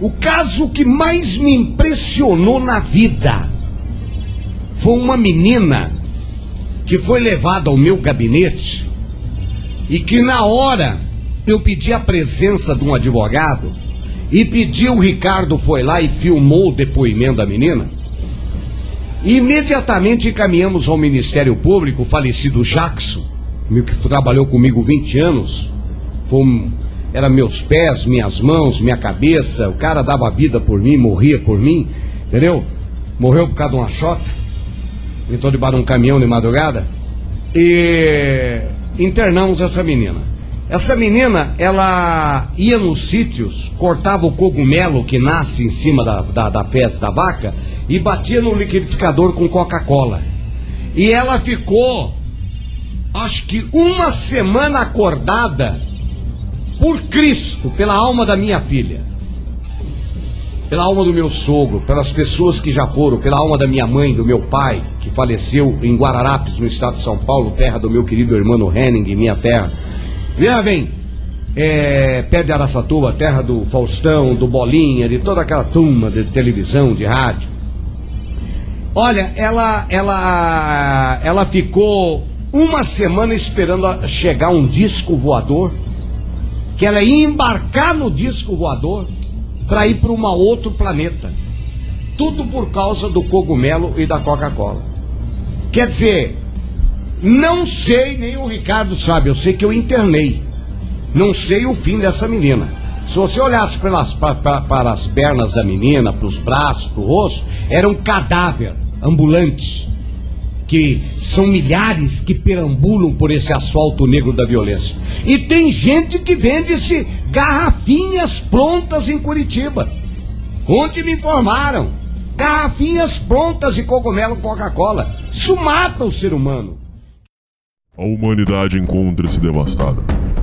O caso que mais me impressionou na vida foi uma menina que foi levada ao meu gabinete e que na hora eu pedi a presença de um advogado e pedi o Ricardo foi lá e filmou o depoimento da menina. E imediatamente encaminhamos ao Ministério Público o falecido Jackson, que trabalhou comigo 20 anos. Foi um, era meus pés, minhas mãos, minha cabeça. O cara dava vida por mim, morria por mim, entendeu? Morreu por causa de uma chota. Entrou debaixo de um caminhão de madrugada. E internamos essa menina. Essa menina, ela ia nos sítios, cortava o cogumelo que nasce em cima da, da, da da vaca e batia no liquidificador com Coca-Cola. E ela ficou, acho que uma semana acordada por Cristo, pela alma da minha filha, pela alma do meu sogro, pelas pessoas que já foram, pela alma da minha mãe, do meu pai, que faleceu em Guararapes, no estado de São Paulo, terra do meu querido irmão Henning, minha terra. Veja bem, é, pé de Araçatuba, terra do Faustão, do Bolinha, de toda aquela turma de televisão, de rádio. Olha, ela, ela, ela ficou uma semana esperando chegar um disco voador que ela ia embarcar no disco voador para ir para um outro planeta. Tudo por causa do cogumelo e da Coca-Cola. Quer dizer, não sei, nem o Ricardo sabe, eu sei que eu internei. Não sei o fim dessa menina. Se você olhasse pelas, pra, pra, para as pernas da menina, para os braços, para o rosto, era um cadáver ambulante que são milhares que perambulam por esse asfalto negro da violência. E tem gente que vende-se garrafinhas prontas em Curitiba. Ontem me informaram. Garrafinhas prontas de cogumelo Coca-Cola. Isso mata o ser humano. A humanidade encontra-se devastada.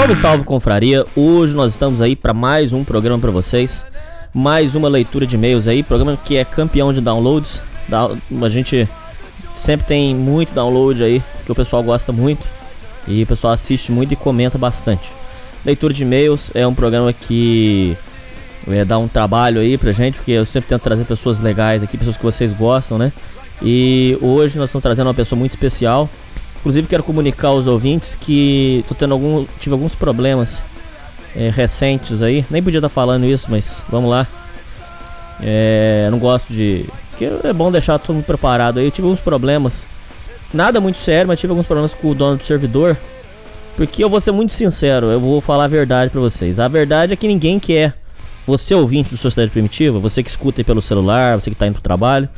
Salve, salve, confraria! Hoje nós estamos aí para mais um programa para vocês, mais uma leitura de e-mails aí, programa que é campeão de downloads. A gente sempre tem muito download aí, que o pessoal gosta muito e o pessoal assiste muito e comenta bastante. Leitura de e-mails é um programa que é, dá um trabalho aí pra gente, porque eu sempre tento trazer pessoas legais aqui, pessoas que vocês gostam, né? E hoje nós estamos trazendo uma pessoa muito especial. Inclusive quero comunicar aos ouvintes que tô tendo algum, tive alguns problemas é, recentes aí. Nem podia estar tá falando isso, mas vamos lá. É, não gosto de. que é bom deixar todo mundo preparado aí. Eu tive alguns problemas. Nada muito sério, mas tive alguns problemas com o dono do servidor. Porque eu vou ser muito sincero, eu vou falar a verdade para vocês. A verdade é que ninguém quer. Você ouvinte do Sociedade Primitiva, você que escuta aí pelo celular, você que tá indo pro trabalho.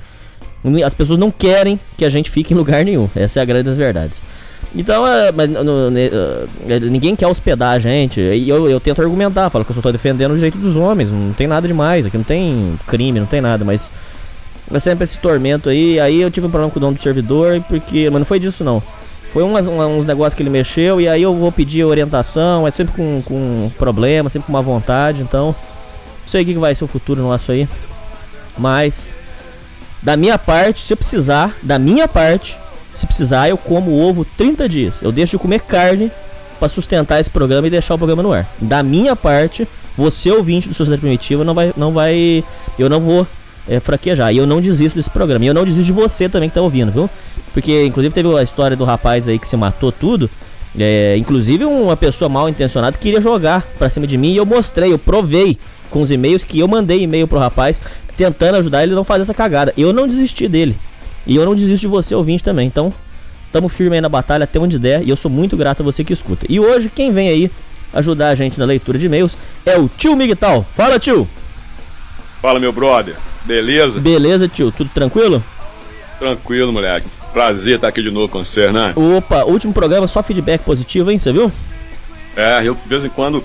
As pessoas não querem que a gente fique em lugar nenhum. Essa é a grande das verdades. Então, é, mas, no, no, é, ninguém quer hospedar a gente. E eu, eu tento argumentar, falo que eu só tô defendendo o jeito dos homens. Não tem nada demais. Aqui não tem crime, não tem nada. Mas é sempre esse tormento aí. Aí eu tive um problema com o dono do servidor. porque Mas não foi disso, não. Foi umas, uns negócios que ele mexeu. E aí eu vou pedir orientação. É sempre com, com problema, sempre com uma vontade. Então, não sei o que vai ser o futuro nosso aí. Mas da minha parte, se precisar, da minha parte, se precisar, eu como ovo 30 dias. Eu deixo de comer carne para sustentar esse programa e deixar o programa no ar. Da minha parte, você ouvinte do Sociedade Primitiva não vai, não vai, eu não vou é, fraquejar. E eu não desisto desse programa. E eu não desisto de você também que tá ouvindo, viu? Porque inclusive teve a história do rapaz aí que se matou tudo. É, inclusive uma pessoa mal intencionada queria jogar pra cima de mim e eu mostrei, eu provei com os e-mails que eu mandei e-mail pro rapaz tentando ajudar ele a não fazer essa cagada. Eu não desisti dele. E eu não desisto de você, ouvinte, também. Então, tamo firme aí na batalha até onde der. E eu sou muito grato a você que escuta. E hoje, quem vem aí ajudar a gente na leitura de e-mails é o tio Miguel. Fala, tio! Fala, meu brother. Beleza? Beleza, tio. Tudo tranquilo? Tranquilo, moleque. Prazer estar aqui de novo com você, né? Opa, último programa, só feedback positivo, hein? Você viu? É, eu de vez em quando,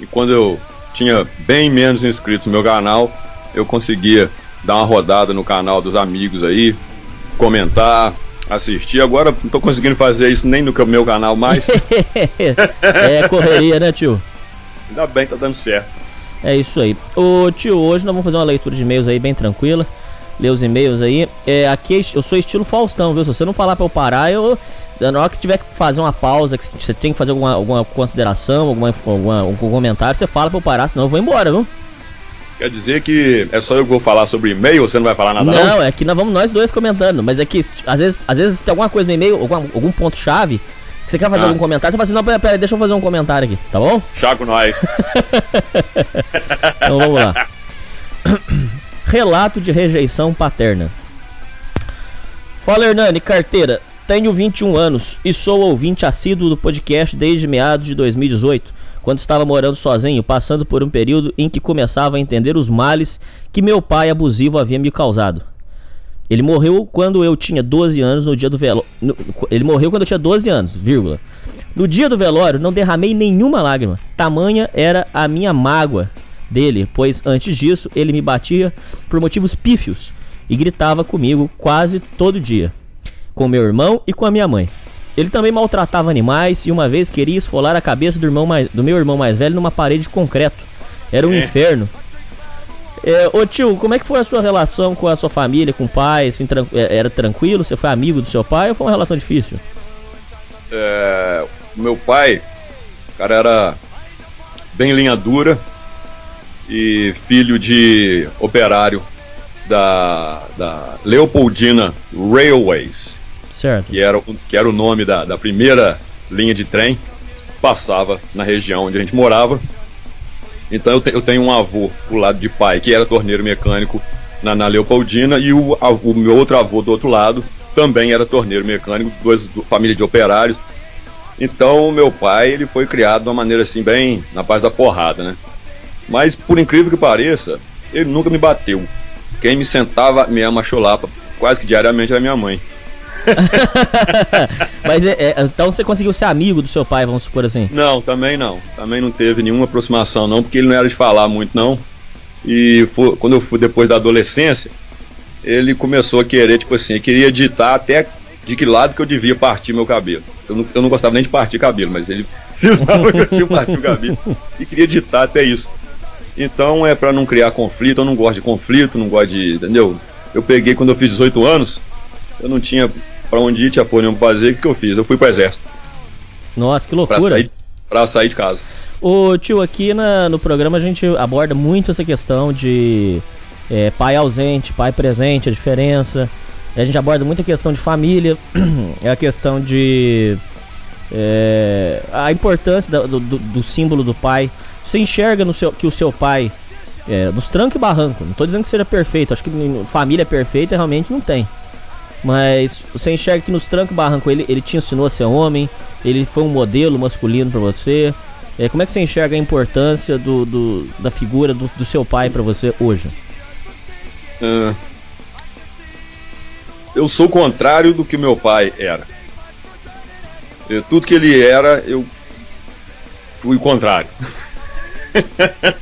e quando eu tinha bem menos inscritos no meu canal, eu conseguia dar uma rodada no canal dos amigos aí, comentar, assistir. Agora não tô conseguindo fazer isso nem no meu canal mais. é correria, né, tio? Ainda bem tá dando certo. É isso aí. Ô tio, hoje nós vamos fazer uma leitura de e-mails aí bem tranquila. Ler os e-mails aí. É, aqui eu sou estilo Faustão, viu? Se você não falar pra eu parar, eu. Na hora que tiver que fazer uma pausa, que você tem que fazer alguma, alguma consideração, alguma, alguma, algum comentário, você fala pra eu parar, senão eu vou embora, viu? Quer dizer que é só eu que vou falar sobre e-mail, você não vai falar nada não? Não, é que nós vamos nós dois comentando, mas é que às vezes, às vezes tem alguma coisa no e-mail, algum, algum ponto chave, que você quer fazer ah. algum comentário, você fala assim, não, pera, pera, deixa eu fazer um comentário aqui, tá bom? Chaco nós. então vamos lá. Relato de rejeição paterna. Fala Hernani, carteira. Tenho 21 anos e sou ouvinte assíduo do podcast desde meados de 2018 quando estava morando sozinho, passando por um período em que começava a entender os males que meu pai abusivo havia me causado. Ele morreu quando eu tinha 12 anos no dia do velório. Ele morreu quando eu tinha 12 anos, vírgula. No dia do velório não derramei nenhuma lágrima. Tamanha era a minha mágoa dele, pois antes disso ele me batia por motivos pífios e gritava comigo quase todo dia, com meu irmão e com a minha mãe. Ele também maltratava animais e uma vez queria esfolar a cabeça do, irmão mais, do meu irmão mais velho numa parede de concreto. Era um é. inferno. É, ô tio, como é que foi a sua relação com a sua família, com o pai? Assim, tran é, era tranquilo? Você foi amigo do seu pai ou foi uma relação difícil? É, meu pai, cara, era bem linha dura e filho de operário da, da Leopoldina Railways. Certo. Que era, que era o nome da, da primeira linha de trem, passava na região onde a gente morava. Então eu, te, eu tenho um avô do lado de pai que era torneiro mecânico na, na Leopoldina e o, o meu outro avô do outro lado também era torneiro mecânico, duas do, família de operários. Então meu pai ele foi criado de uma maneira assim bem na paz da porrada, né? Mas por incrível que pareça, ele nunca me bateu. Quem me sentava me amacholava quase que diariamente era minha mãe. Mas é, é, então você conseguiu ser amigo do seu pai, vamos supor assim? Não, também não. Também não teve nenhuma aproximação, não, porque ele não era de falar muito, não. E foi, quando eu fui depois da adolescência, ele começou a querer, tipo assim, queria ditar até de que lado que eu devia partir meu cabelo. Eu não, eu não gostava nem de partir cabelo, mas ele precisava que eu tinha partir o cabelo e queria ditar até isso. Então é para não criar conflito, eu não gosto de conflito, não gosto de. Entendeu? Eu peguei quando eu fiz 18 anos, eu não tinha para onde ir, tinha porra nenhuma pra fazer, o que, que eu fiz? Eu fui pro exército. Nossa, que loucura. Pra sair, pra sair de casa. Ô tio, aqui na, no programa a gente aborda muito essa questão de é, pai ausente, pai presente, a diferença. A gente aborda muito a questão de família, é a questão de. É, a importância do, do, do, símbolo do pai. Você enxerga no seu, que o seu pai, é, nos trancos e barranco, não estou dizendo que seja perfeito, acho que família perfeita realmente não tem. Mas você enxerga que nos trancos barranco ele, ele te ensinou a ser homem, ele foi um modelo masculino para você. É, como é que você enxerga a importância do, do da figura do, do seu pai para você hoje? Uh, eu sou o contrário do que meu pai era. Eu, tudo que ele era, eu fui o contrário.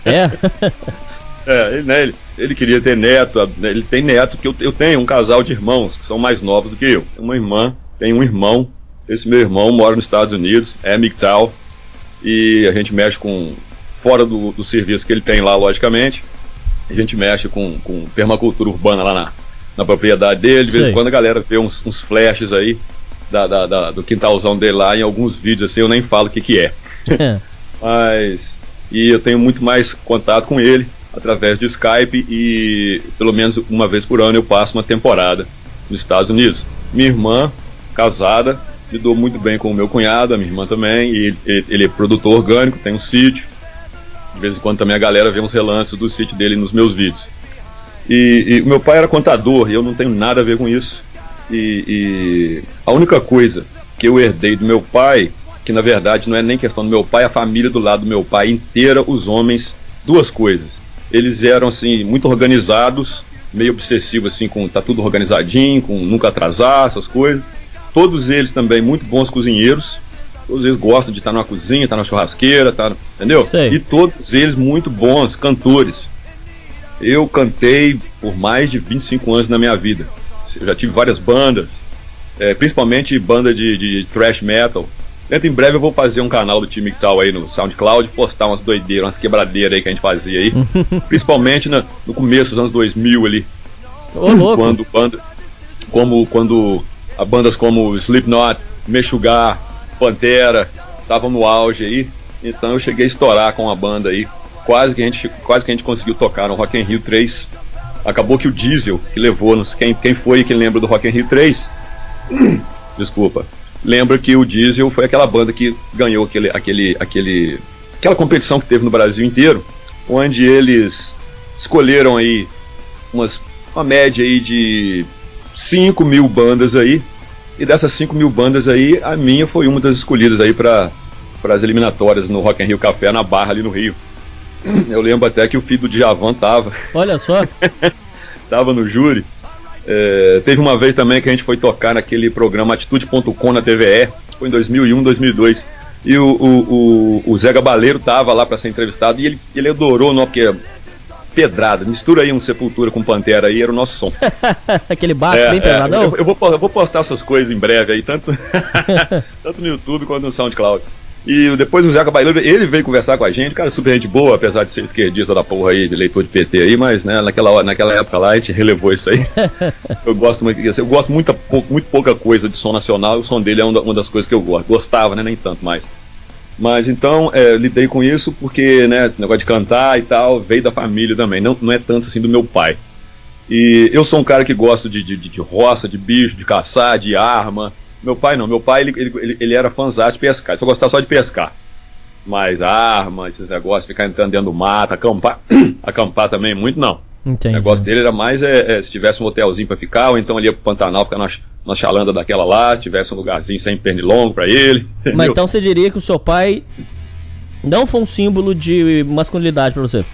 É? é, ele, né, ele, ele queria ter neto, ele tem neto, que eu, eu tenho um casal de irmãos que são mais novos do que eu. Uma irmã, tem um irmão. Esse meu irmão mora nos Estados Unidos, é MGTOW, e a gente mexe com, fora do, do serviço que ele tem lá, logicamente, a gente mexe com, com permacultura urbana lá na, na propriedade dele. De vez em quando a galera vê uns, uns flashes aí da, da, da, do quintalzão dele lá em alguns vídeos assim, eu nem falo o que, que é. Mas. E eu tenho muito mais contato com ele através de Skype e pelo menos uma vez por ano eu passo uma temporada nos Estados Unidos. Minha irmã, casada, lidou muito bem com o meu cunhado, a minha irmã também, e ele, é produtor orgânico, tem um sítio. De vez em quando também a galera vê uns relances do sítio dele nos meus vídeos. E, o meu pai era contador e eu não tenho nada a ver com isso. E, e, a única coisa que eu herdei do meu pai, que na verdade não é nem questão do meu pai, a família do lado do meu pai inteira, os homens, duas coisas. Eles eram assim muito organizados, meio obsessivos assim com tá tudo organizadinho, com nunca atrasar essas coisas. Todos eles também muito bons cozinheiros. Todos eles gostam de estar na cozinha, estar na churrasqueira, tá, entendeu? Sei. E todos eles muito bons cantores. Eu cantei por mais de 25 anos na minha vida. Eu já tive várias bandas, é, principalmente banda de, de thrash metal. Dentro em breve eu vou fazer um canal do time tal aí no SoundCloud, postar umas doideiras, umas quebradeiras aí que a gente fazia aí. principalmente no, no começo dos anos 2000 ali. Ô, louco. Quando, quando, como, quando a bandas como Slipknot, Meshuggah, Pantera estavam no auge aí. Então eu cheguei a estourar com a banda aí. Quase que a gente, quase que a gente conseguiu tocar no Rock in Rio 3. Acabou que o Diesel, que levou nos. Quem, quem foi que lembra do Rock in Rio 3? Desculpa. Lembra que o Diesel foi aquela banda que ganhou aquele, aquele, aquele, aquela competição que teve no Brasil inteiro, onde eles escolheram aí umas, uma média aí de 5 mil bandas aí e dessas 5 mil bandas aí, a minha foi uma das escolhidas aí para as eliminatórias no Rock in Rio Café na Barra ali no Rio. Eu lembro até que o filho do Djavan tava. Olha só. tava no júri. É, teve uma vez também que a gente foi tocar naquele programa Atitude.com na TVE, foi em 2001, 2002. E o, o, o, o Zé Gabaleiro tava lá para ser entrevistado e ele, ele adorou, não, porque pedrada. Mistura aí um Sepultura com Pantera aí, era o nosso som. Aquele baixo é, bem pesadão? É, eu, eu, vou, eu vou postar essas coisas em breve aí, tanto, tanto no YouTube quanto no SoundCloud. E depois o Zé Cabaleiro, ele veio conversar com a gente, cara, super gente boa, apesar de ser esquerdista da porra aí, de leitor de PT aí, mas né, naquela, hora, naquela época lá a gente relevou isso aí. eu gosto muito, eu gosto muito, muito pouca coisa de som nacional, o som dele é uma das coisas que eu gosto. Gostava, né? Nem tanto mais. Mas então, é, lidei com isso porque, né, esse negócio de cantar e tal, veio da família também, não, não é tanto assim do meu pai. E eu sou um cara que gosta de, de, de roça, de bicho, de caçar, de arma. Meu pai não, meu pai ele, ele, ele era fãzão de pescar, ele só gostava só de pescar. Mas arma, esses negócios, ficar entrando dentro do mato, acampar, acampar também muito não. Entendi. O negócio dele era mais é, é, se tivesse um hotelzinho para ficar, ou então ele ia pro Pantanal ficar na, na chalanda daquela lá, se tivesse um lugarzinho sem pernilongo para ele. Entendeu? Mas então você diria que o seu pai não foi um símbolo de masculinidade para você?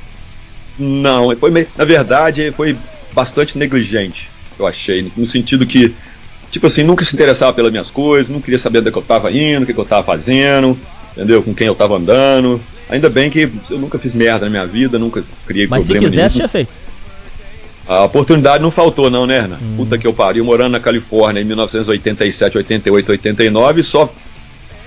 Não, foi meio, na verdade foi bastante negligente, eu achei, no sentido que, tipo assim, nunca se interessava pelas minhas coisas, não queria saber onde é que eu tava indo, o que, que eu tava fazendo, entendeu? Com quem eu tava andando. Ainda bem que eu nunca fiz merda na minha vida, nunca criei Mas problema Mas se quisesse, tinha feito. A oportunidade não faltou, não, né, Hernan? Hum. Puta que eu pariu, morando na Califórnia em 1987, 88, 89, só,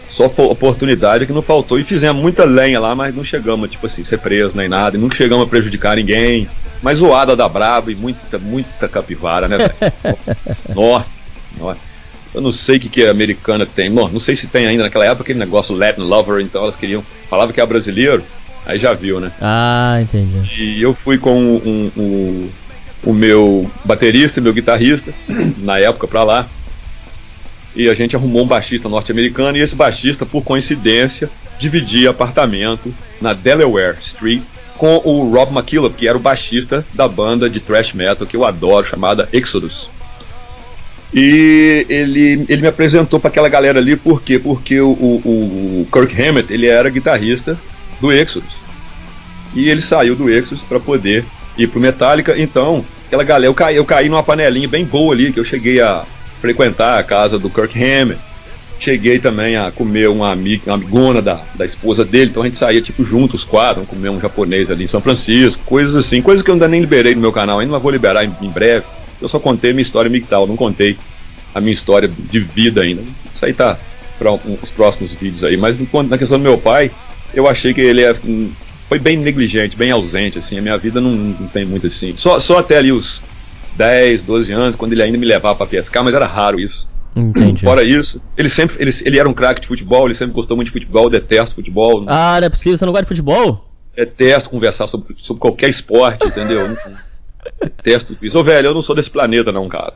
só oportunidade que não faltou. E fizemos muita lenha lá, mas não chegamos, tipo assim, ser preso nem nada, e não chegamos a prejudicar ninguém. Mas zoada da brabo e muita, muita capivara, né, velho? Nossa senhora. Eu não sei o que, que a americana tem. Bom, não sei se tem ainda naquela época aquele negócio Latin Lover, então elas queriam. Falava que era brasileiro, aí já viu, né? Ah, entendi. E eu fui com um, um o meu baterista e meu guitarrista, na época pra lá. E a gente arrumou um baixista norte-americano e esse baixista, por coincidência, dividia apartamento na Delaware Street com o Rob McKillop, que era o baixista da banda de thrash metal que eu adoro, chamada Exodus. E ele, ele me apresentou para aquela galera ali, por quê? Porque o, o, o Kirk Hammett, ele era guitarrista do Exodus. E ele saiu do Exodus para poder ir pro Metallica, então aquela galera, eu caí, eu caí numa panelinha bem boa ali, que eu cheguei a frequentar a casa do Kirk Hammett. Cheguei também a comer uma, amiga, uma amigona da, da esposa dele, então a gente saía tipo juntos, os quatro, comer um japonês ali em São Francisco, coisas assim, coisas que eu ainda nem liberei no meu canal, ainda mas vou liberar em, em breve. Eu só contei minha história mictal, não contei a minha história de vida ainda. Isso aí tá para um, os próximos vídeos aí. Mas na questão do meu pai, eu achei que ele é, foi bem negligente, bem ausente, assim, a minha vida não, não tem muito assim. Só, só até ali os 10, 12 anos, quando ele ainda me levava para pescar, mas era raro isso. Entendi. Fora isso, ele sempre ele, ele era um craque de futebol, ele sempre gostou muito de futebol, detesto futebol. Ah, não é possível, você não gosta de futebol? Detesto conversar sobre, sobre qualquer esporte, entendeu? detesto isso. Ô, velho, eu não sou desse planeta, não, cara.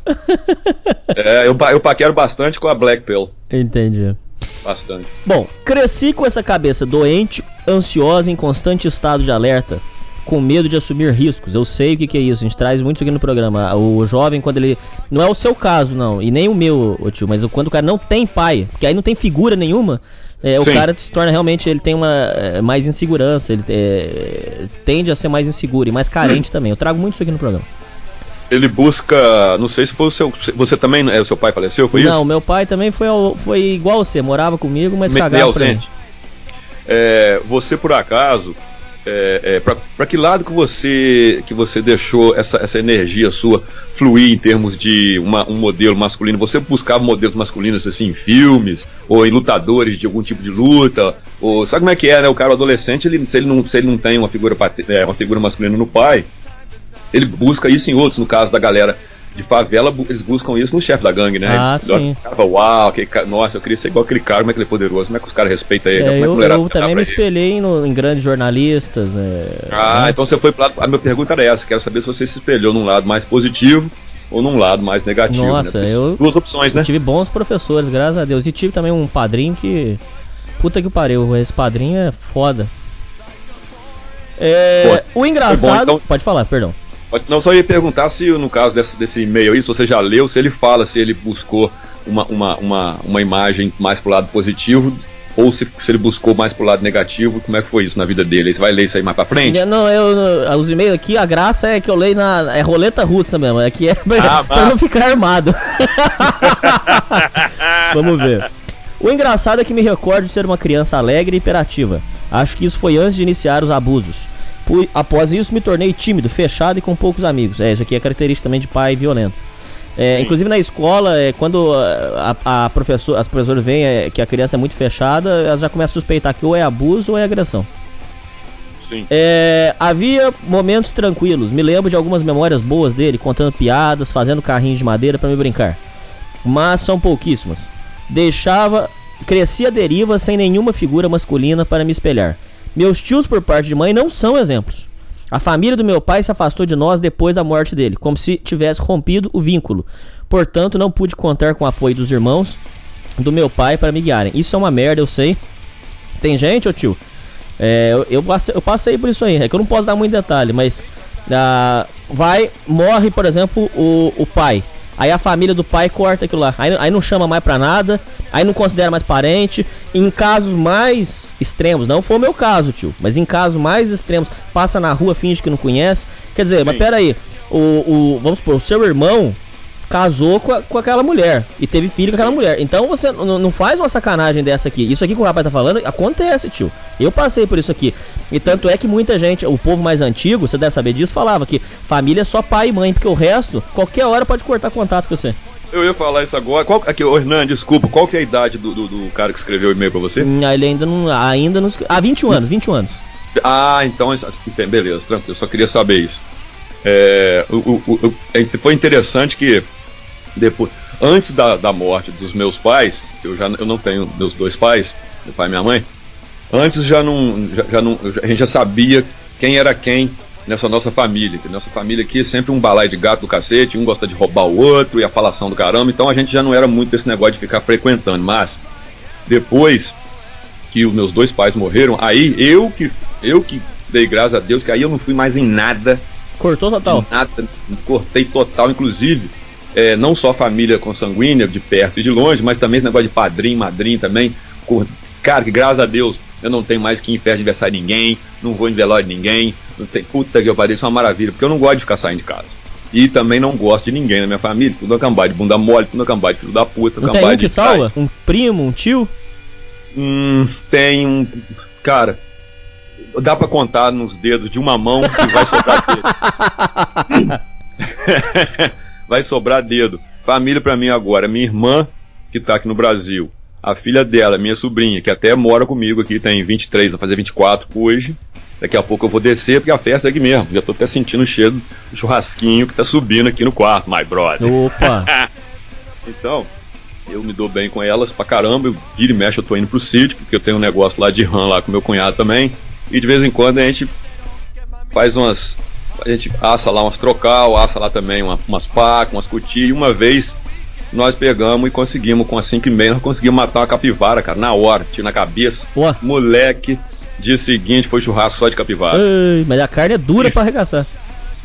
é, eu, eu paquero bastante com a Black Pill. Entendi. Bastante. Bom, cresci com essa cabeça doente, ansiosa, em constante estado de alerta, com medo de assumir riscos. Eu sei o que, que é isso, a gente traz muito isso aqui no programa. O jovem, quando ele. Não é o seu caso, não, e nem o meu, ô tio, mas quando o cara não tem pai, porque aí não tem figura nenhuma. É, o cara se torna realmente, ele tem uma é, mais insegurança, ele é, tende a ser mais inseguro e mais carente hum. também. Eu trago muito isso aqui no programa. Ele busca, não sei se foi o seu, você também, é o seu pai faleceu, foi não, isso? Não, meu pai também foi, foi igual você, morava comigo, mas Me, cagava ausente. É, você por acaso é, é, para que lado que você que você deixou essa, essa energia sua fluir em termos de uma, um modelo masculino? Você buscava modelos masculinos assim em filmes ou em lutadores de algum tipo de luta? Ou sabe como é que é, né? O cara adolescente, ele, se ele não se ele não tem uma figura é, uma figura masculina no pai, ele busca isso em outros. No caso da galera de favela, eles buscam isso no chefe da gangue, né? Ah, eles, sim. Cara, uau, que, nossa, eu queria ser igual aquele cara, como é que ele é poderoso, como é que os caras respeitam ele? É, é eu, eu também me espelhei no, em grandes jornalistas. É, ah, né? então você foi A minha pergunta era essa, quero saber se você se espelhou num lado mais positivo ou num lado mais negativo. Né? Nossa, né? eu. Duas opções, né? tive bons professores, graças a Deus. E tive também um padrinho que. Puta que pariu, esse padrinho é foda. É, Pô, o engraçado. Bom, então... Pode falar, perdão. Não, só ia perguntar se no caso desse, desse e-mail aí, se você já leu, se ele fala, se ele buscou uma, uma, uma, uma imagem mais pro lado positivo ou se, se ele buscou mais pro lado negativo, como é que foi isso na vida dele? Você vai ler isso aí mais pra frente? Não, eu, os e-mails aqui, a graça é que eu leio na. É roleta russa mesmo, é que é pra, ah, pra não ficar armado. Vamos ver. O engraçado é que me recordo de ser uma criança alegre e imperativa. Acho que isso foi antes de iniciar os abusos. Após isso, me tornei tímido, fechado e com poucos amigos. É, isso aqui é característica também de pai violento. É, inclusive na escola, é, quando a, a professor, as professoras veem é, que a criança é muito fechada, elas já começam a suspeitar que ou é abuso ou é agressão. Sim. É, havia momentos tranquilos. Me lembro de algumas memórias boas dele, contando piadas, fazendo carrinhos de madeira para me brincar. Mas são pouquíssimas. Deixava, crescia a deriva sem nenhuma figura masculina para me espelhar. Meus tios, por parte de mãe, não são exemplos. A família do meu pai se afastou de nós depois da morte dele, como se tivesse rompido o vínculo. Portanto, não pude contar com o apoio dos irmãos do meu pai para me guiarem. Isso é uma merda, eu sei. Tem gente, ô tio? É, eu, eu, passei, por isso aí. É que eu não posso dar muito detalhe, mas. Ah, vai, morre, por exemplo, o, o pai. Aí a família do pai corta aquilo lá. Aí, aí não chama mais pra nada. Aí não considera mais parente. Em casos mais extremos, não foi o meu caso, tio. Mas em casos mais extremos, passa na rua, finge que não conhece. Quer dizer, Sim. mas pera aí. O, o, vamos supor, o seu irmão casou com, a, com aquela mulher e teve filho com aquela mulher. Então você não faz uma sacanagem dessa aqui. Isso aqui que o rapaz tá falando acontece, tio. Eu passei por isso aqui. E tanto é que muita gente, o povo mais antigo, você deve saber disso, falava que família é só pai e mãe, porque o resto, qualquer hora pode cortar contato com você. Eu ia falar isso agora. Qual, aqui, ô Hernan, desculpa, qual que é a idade do, do, do cara que escreveu o e-mail pra você? Hum, ele ainda não. Ainda não. Ah, 21 anos, 21 anos. Ah, então, assim, beleza, tranquilo, eu só queria saber isso. É, o, o, o, é, foi interessante que depois, antes da, da morte dos meus pais, eu já eu não tenho meus dois pais, meu pai e minha mãe. Antes já não, já, já não, a gente já sabia quem era quem nessa nossa família. Nossa família aqui é sempre um balai de gato do cacete, um gosta de roubar o outro e a falação do caramba, então a gente já não era muito desse negócio de ficar frequentando. Mas depois que os meus dois pais morreram, aí eu que eu que dei graças a Deus que aí eu não fui mais em nada. Cortou total? Nada, cortei total, inclusive é, não só a família consanguínea, de perto e de longe, mas também esse negócio de padrinho, madrinho também. Cara, que graças a Deus eu não tenho mais que ir de aniversário de ninguém, não vou em velório de ninguém, não tem, puta que eu parei, isso é uma maravilha, porque eu não gosto de ficar saindo de casa. E também não gosto de ninguém na minha família, tudo acambar de bunda mole, tudo acambar de filho da puta, não tem um que salva? Um primo, um tio? Hum, tem um. Cara, dá para contar nos dedos de uma mão e vai sobrar dedo. vai sobrar dedo. Família para mim agora, minha irmã, que tá aqui no Brasil, a filha dela, minha sobrinha, que até mora comigo aqui, tem 23, vai fazer 24 hoje. Daqui a pouco eu vou descer, porque a festa é aqui mesmo. Já tô até sentindo o cheiro do churrasquinho que tá subindo aqui no quarto, my brother. Opa! então, eu me dou bem com elas pra caramba. Eu vira e mexe, eu tô indo pro sítio, porque eu tenho um negócio lá de rã lá com meu cunhado também. E de vez em quando a gente faz umas a gente assa lá umas trocal, assa lá também uma, umas pacas, umas cuti. E uma vez nós pegamos e conseguimos, com a 5 e meia, nós conseguimos matar uma capivara, cara, na hora, tiro na cabeça. Ó. Moleque, dia seguinte foi churrasco só de capivara. Ai, mas a carne é dura pra arregaçar.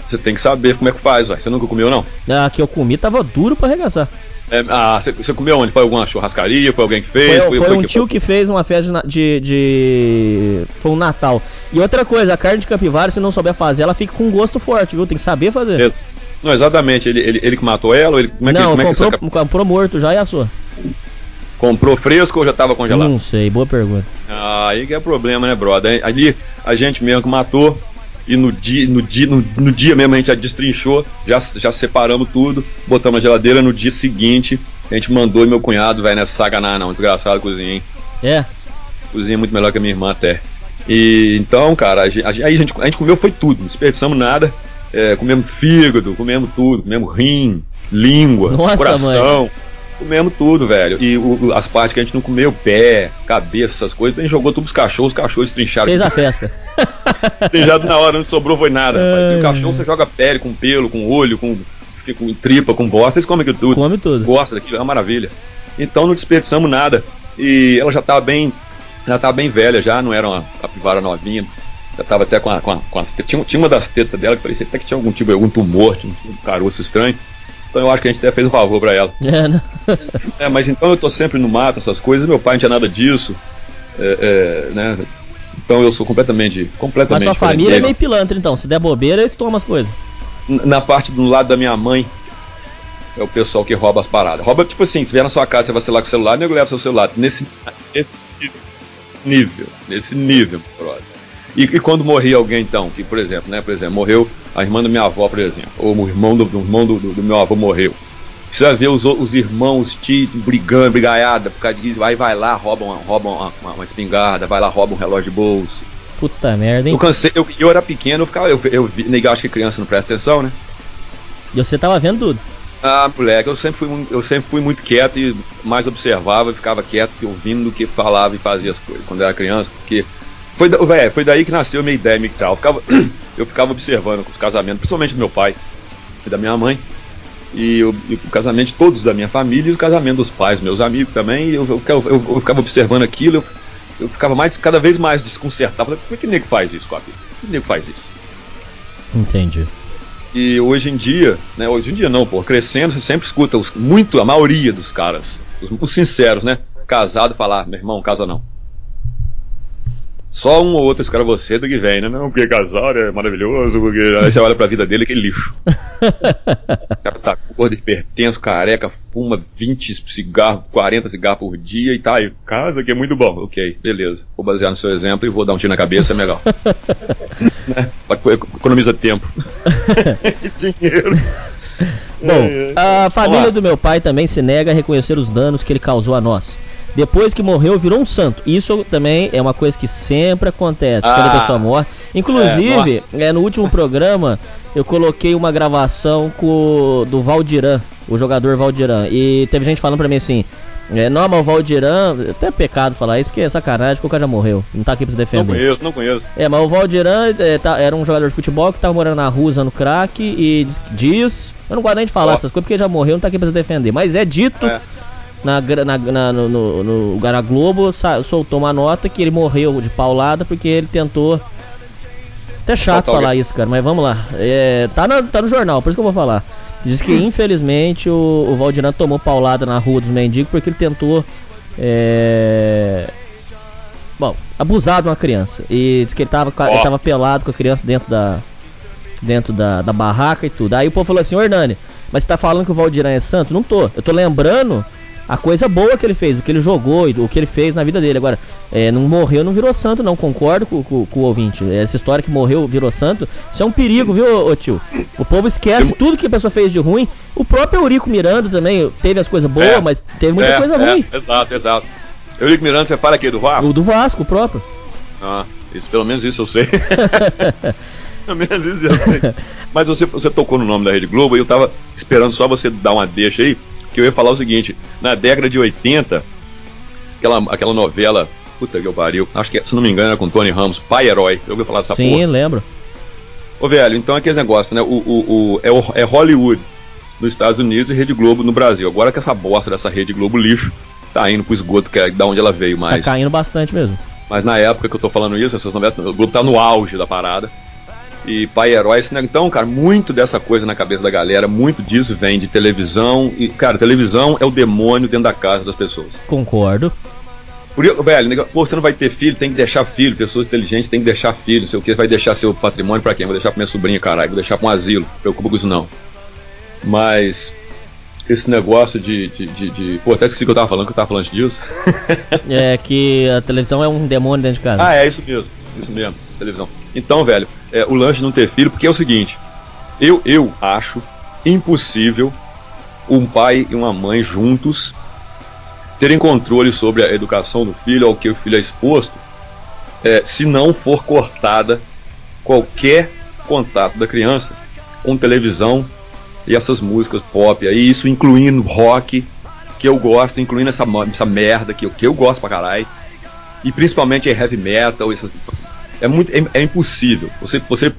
Você tem que saber como é que faz, ué. Você nunca comeu, não? A que eu comi tava duro pra arregaçar. É, ah, você, comeu onde? Foi alguma churrascaria? Foi alguém que fez? Foi, foi um tio que fez uma festa de, de, Foi um Natal. E outra coisa, a carne de capivara, se não souber fazer, ela fica com um gosto forte, viu? Tem que saber fazer. Esse. Não, exatamente. Ele, ele, ele que matou ela? Ele, como é que, não, como é que comprou, comprou morto já e assou. comprou fresco ou já tava congelado? Não sei, boa pergunta. Ah, aí que é problema, né, brother? Ali a gente mesmo que matou e no dia, no dia, no, no dia mesmo a gente já destrinchou, já, já separamos tudo, botamos na geladeira. No dia seguinte a gente mandou e meu cunhado, velho, nessa saga não, não, desgraçado cozinha, hein? É, Cozinha muito melhor que a minha irmã até. E então, cara, a gente, a gente, a gente comeu foi tudo, não desperdiçamos nada. É, comemos fígado, comemos tudo, comemos rim, língua, Nossa, coração. Comemos tudo, velho. E o- as partes que a gente não comeu, pé, cabeça, essas coisas, a gente jogou tudo pros cachorros, os cachorros trincharam. fez a festa. Trinchado na hora, não sobrou foi nada. Ai. o cachorro você joga pele, com pelo, com olho, com, com tripa, com bosta, eles comem aquilo tudo Come tudo. gosta daquilo, é uma maravilha. Então não desperdiçamos nada. E ela já estava bem, já tava bem velha, já não era uma capivara novinha. Já estava até com, a, com, a, com as. Tinha, tinha uma das tetas dela que parecia até que tinha algum tipo, algum tumor, tinha um caroço estranho. Então eu acho que a gente até fez um favor para ela. É, né? É, mas então eu tô sempre no mato, essas coisas. Meu pai não tinha nada disso. É, é, né? Então eu sou completamente, Mas completamente sua diferente família é dele. meio pilantra, então. Se der bobeira, eles tomam as coisas. Na parte do lado da minha mãe é o pessoal que rouba as paradas. Rouba, tipo assim, se vier na sua casa, você vacilar com o celular, nego leva seu celular. Nesse, nesse nível, nesse nível, brother. E, e quando morria alguém, então, que, por exemplo, né, por exemplo, morreu a irmã da minha avó, por exemplo, ou o irmão do, irmão do, do- do meu avô morreu. Você vai ver os, os irmãos, os tios brigando, brigaiada, por causa disso, aí vai lá, roubam, uma, roubam uma, uma- uma espingarda, vai lá, rouba um relógio de bolso. Puta merda, hein? Eu cansei, eu, eu era pequeno, eu ficava, eu, eu negar, acho que criança não presta atenção, né? E você tava vendo tudo. Ah, moleque, eu sempre fui, eu sempre fui muito quieto e mais observava e ficava quieto ouvindo do que falava e fazia as coisas quando eu era criança, porque foi, da- véi, foi daí que nasceu a minha ideia tal. Eu ficava, eu ficava observando os casamentos, principalmente do meu pai e da minha mãe, e, eu- e o casamento de todos da minha família e o casamento dos pais, meus amigos também, e eu, eu, eu- eu- ficava observando aquilo, eu, eu ficava mais, cada vez mais desconcertado. Falei, Por que nego faz isso com a vida? Por que nego faz isso? Entendi. E hoje em dia, né? Hoje em dia não, pô, crescendo, você sempre escuta os, muito, a maioria dos caras, os, os sinceros, né? Casado falar, meu irmão, casa não. Só um ou outro escravoceta que vem, né? Não, porque casar é maravilhoso, porque. Aí você olha pra vida dele, aquele lixo. o cara tá gordo, hipertenso, careca, fuma 20 cigarros, 40 cigarros por dia e tá aí. Casa que é muito bom. Ok, beleza. Vou basear no seu exemplo e vou dar um tiro na cabeça, é legal. né? Economiza tempo. e dinheiro. Bom, a família Vamos lá. do meu pai também se nega a reconhecer os danos que ele causou a nós. Depois que morreu, virou um santo. Isso também é uma coisa que sempre acontece quando a Ah. pessoa morre. Inclusive, É, é, no último programa, eu coloquei uma gravação com, do Valdiran, o jogador Valdiran. E teve gente falando pra mim assim: é, não, mas o Valdiran, até é pecado falar isso, porque é sacanagem, porque o cara já morreu. Não tá aqui pra se Não defender. conheço, não conheço. É, mas o Valdiran é, tá- era um jogador de futebol que tava morando na rua usando crack e diz, diz- Eu não gosto nem de falar essas coisas porque já morreu, não tá aqui pra se defender. Mas é dito É. na, na, na- no, no, no Gara Globo, soltou uma nota que ele morreu de paulada porque ele tentou. Até chato falar alguém. isso, cara, mas vamos lá. É, tá, na- tá no jornal, por isso que eu vou falar. Diz que infelizmente o, o Valdiran tomou paulada na rua dos mendigos porque ele tentou. É, Bom, abusar de uma criança. E diz que ele tava, a- ele tava pelado com a criança dentro da. Dentro da, da barraca e tudo. Aí o povo falou assim, ô Hernani, mas você tá falando que o Valdiran é santo? Não tô. Eu tô lembrando a coisa boa que ele fez, o que ele jogou e o que ele fez na vida dele. Agora, é, não morreu, não virou santo, não. Concordo com, com- com o ouvinte. Essa história que morreu, virou santo, isso é um perigo, viu, ô, tio? O povo esquece tudo que a pessoa fez de ruim. O próprio Eurico Miranda também teve as coisas boas, É. mas teve muita É, coisa é, ruim. Exato, exato. Eurico Miranda, você fala aqui do Vasco? O do Vasco, o próprio. Ah, isso, pelo menos isso eu sei. pelo menos isso eu sei. Mas você, você tocou no nome da Rede Globo e eu tava esperando só você dar uma deixa aí, que eu ia falar o seguinte, na década de 80, aquela, aquela novela, puta que eu pariu, acho que, se não me engano, era com Tony Ramos, Pai Herói. Eu ouvi falar dessa Sim, porra? lembro. Ô, velho, então é aquele negócio, né? O, o, o- é, o- é Hollywood. nos Estados Unidos e Rede Globo no Brasil. Agora que essa bosta dessa Rede Globo lixo tá indo pro esgoto, que é da onde ela veio, mas. Tá caindo bastante mesmo. Mas na época que eu tô falando isso, essas novelas, o Globo tá no auge da parada. E pai herói, né? então, cara, muito dessa coisa na cabeça da galera, muito disso vem de televisão. E, cara, televisão é o demônio dentro da casa das pessoas. Concordo. Por isso, velho, pô, você não vai ter filho, tem que deixar filho. Pessoas inteligentes tem que deixar filho. Não sei o que, vai deixar seu patrimônio pra quem? Vou deixar pra minha sobrinha, caralho. Vou deixar pra um asilo. Preocupa com isso não. Mas esse negócio de, de, de, de, Pô, até esqueci que eu tava falando, que eu tava falando disso. é que a televisão é um demônio dentro de casa. Ah, é isso mesmo. Isso mesmo, televisão. Então, velho, é, o lance de não ter filho, porque é o seguinte, eu, eu acho impossível um pai e uma mãe juntos terem controle sobre a educação do filho, ao que o filho é exposto, é, se não for cortada qualquer contato da criança com televisão e essas músicas pop aí, isso incluindo rock, que eu gosto, incluindo essa, essa merda que, que eu gosto pra caralho, e principalmente heavy metal, essas, é, muito, é, é, impossível. Você, você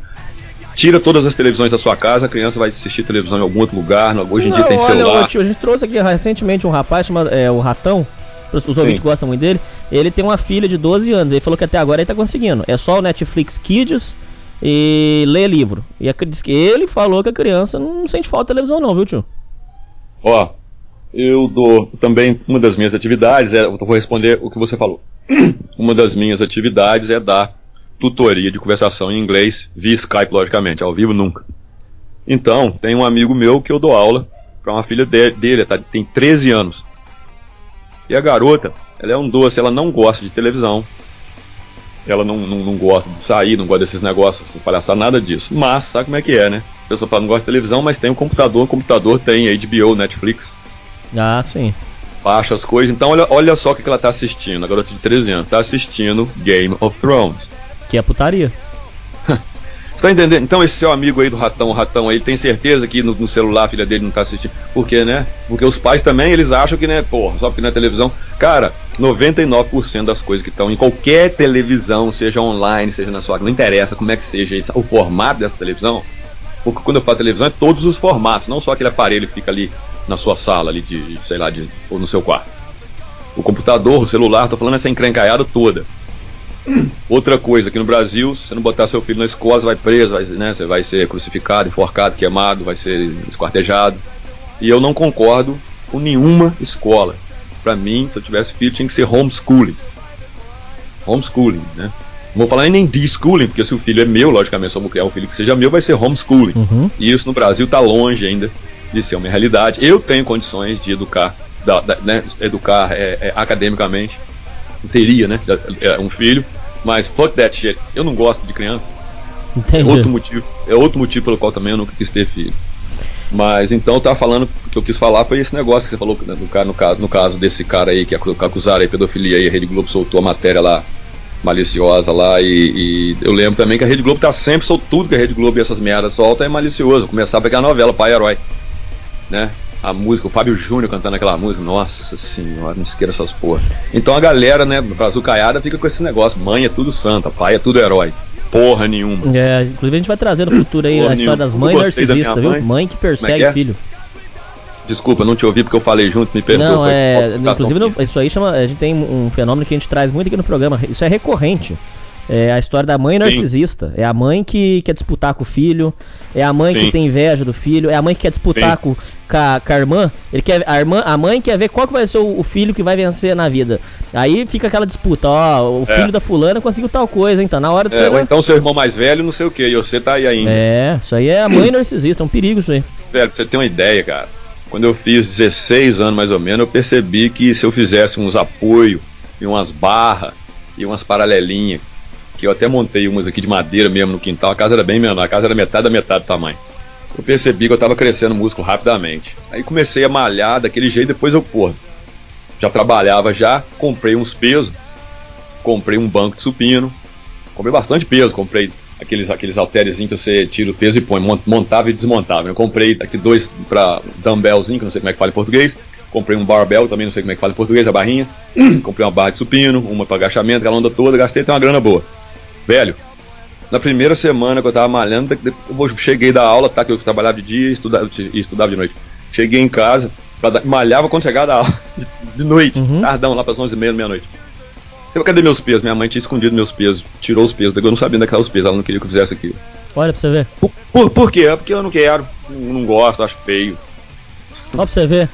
tira todas as televisões da sua casa, a criança vai assistir televisão em algum outro lugar. Hoje em Não, dia tem olha, celular. Tio, a gente trouxe aqui recentemente um rapaz chamado é, o Ratão. Os ouvintes gostam muito dele. Ele tem uma filha de 12 anos. Ele falou que até agora ele tá conseguindo. É só o Netflix Kids e ler livro. E diz que ele falou que a criança não sente falta de televisão, não, viu, tio? Ó, eu dou também uma das minhas atividades, é, eu vou responder o que você falou. uma das minhas atividades é dar tutoria de conversação em inglês via Skype, logicamente, ao vivo nunca. Então, tem um amigo meu que eu dou aula para uma filha dele, tá, tem 13 anos. E a garota, ela é um doce, ela não gosta de televisão. Ela não, não, não gosta de sair, não gosta desses negócios, essas palhaçadas, nada disso. Mas, sabe como é que é, né? A pessoa fala, não gosta de televisão, mas tem um computador, o computador tem HBO, Netflix. Ah, sim. Baixa as coisas. Então, olha, olha só o que ela tá assistindo. A garota de 13 anos tá assistindo Game of Thrones. Que é putaria. Você tá entendendo? Então esse seu amigo aí do ratão, o ratão aí, tem certeza que no, no, celular a filha dele não tá assistindo. Por quê, né? Porque os pais também, eles acham que, né, porra, só porque na televisão. Cara, 99% das coisas que estão em qualquer televisão, seja online, seja na sua. Não interessa como é que seja o formato dessa televisão. Porque quando eu falo televisão é todos os formatos, não só aquele aparelho que fica ali na sua sala, ali de, sei lá, de, ou no seu quarto. O computador, o celular, tô falando essa encrencaiada toda. Outra coisa, aqui no Brasil, se você não botar seu filho na escola, você vai preso, vai, né, você vai ser crucificado, enforcado, queimado, vai ser esquartejado. E eu não concordo com nenhuma escola. Para mim, se eu tivesse filho, tinha que ser homeschooling. Homeschooling, né? Não vou falar nem de schooling, porque se o filho é meu, logicamente, se eu vou criar um filho que seja meu, vai ser homeschooling. Uhum. E isso no Brasil está longe ainda de ser uma realidade. Eu tenho condições de educar, da, da, né, educar é, é, academicamente teria, né? É, um filho. Mas fuck that shit. Eu não gosto de criança. Entendi. É outro motivo. É outro motivo pelo qual também eu nunca quis ter filho. Mas então eu tava falando, o que eu quis falar foi esse negócio que você falou né, no, no, caso, no caso desse cara aí que acusaram aí pedofilia e a Rede Globo soltou a matéria lá maliciosa lá e, e, eu lembro também que a Rede Globo tá sempre soltando tudo que a Rede Globo e essas merdas solta é malicioso. Começar a pegar a novela Pai Herói, né? A música, o Fábio Júnior cantando aquela música, nossa senhora, não esqueça essas porra. Então a galera, né, brazucaiada fica com esse negócio, mãe é tudo santa, pai é tudo herói. Porra nenhuma. É, inclusive a gente vai trazer no futuro aí porra a história nenhuma. das mães narcisistas, viu? Mãe que persegue é que é? filho. Desculpa, não te ouvi porque eu falei junto, me perdoa. Não, é. Inclusive, no, isso aí chama. A gente tem um fenômeno que a gente traz muito aqui no programa. Isso é recorrente. É a história da mãe narcisista. Sim. É a mãe que quer disputar com o filho. É a mãe Sim. que tem inveja do filho. É a mãe que quer disputar com, com, a, com a irmã. Ele quer, a, irmã. A mãe quer ver qual que vai ser o, o filho que vai vencer na vida. Aí fica aquela disputa, ó, o é. filho da fulana conseguiu tal coisa, então na hora de é, Ou então seu irmão mais velho, não sei o que, e você tá aí ainda. É, isso aí é a mãe narcisista, é um perigo isso aí. Velho, você tem uma ideia, cara. Quando eu fiz 16 anos mais ou menos, eu percebi que se eu fizesse uns apoio e umas barras e umas paralelinhas que eu até montei umas aqui de madeira mesmo no quintal, a casa era bem menor, a casa era metade da metade do tamanho. Eu percebi que eu tava crescendo músculo rapidamente. Aí comecei a malhar daquele jeito, depois eu, pô, já trabalhava já, comprei uns pesos, comprei um banco de supino, comprei bastante peso, comprei aqueles, aqueles halterezinhos que você tira o peso e põe, montava e desmontava. Eu comprei aqui dois para dumbbellzinho, que não sei como é que fala em português, comprei um barbell, também não sei como é que fala em português, a barrinha, comprei uma barra de supino, uma para agachamento, aquela onda toda, gastei até uma grana boa. Velho, na primeira semana que eu tava malhando, eu cheguei da aula, tá? Que eu trabalhava de dia e estudava, e estudava de noite. Cheguei em casa, pra, malhava quando chegava da aula, de, de noite, uhum. tardão, lá pras 11h30 meia-noite. Eu, cadê meus pesos? Minha mãe tinha escondido meus pesos, tirou os pesos, eu não sabia onde os pesos, ela não queria que eu fizesse aquilo. Olha pra você ver. Por, por, por quê? É porque eu não quero, não gosto, acho feio. Olha pra você ver.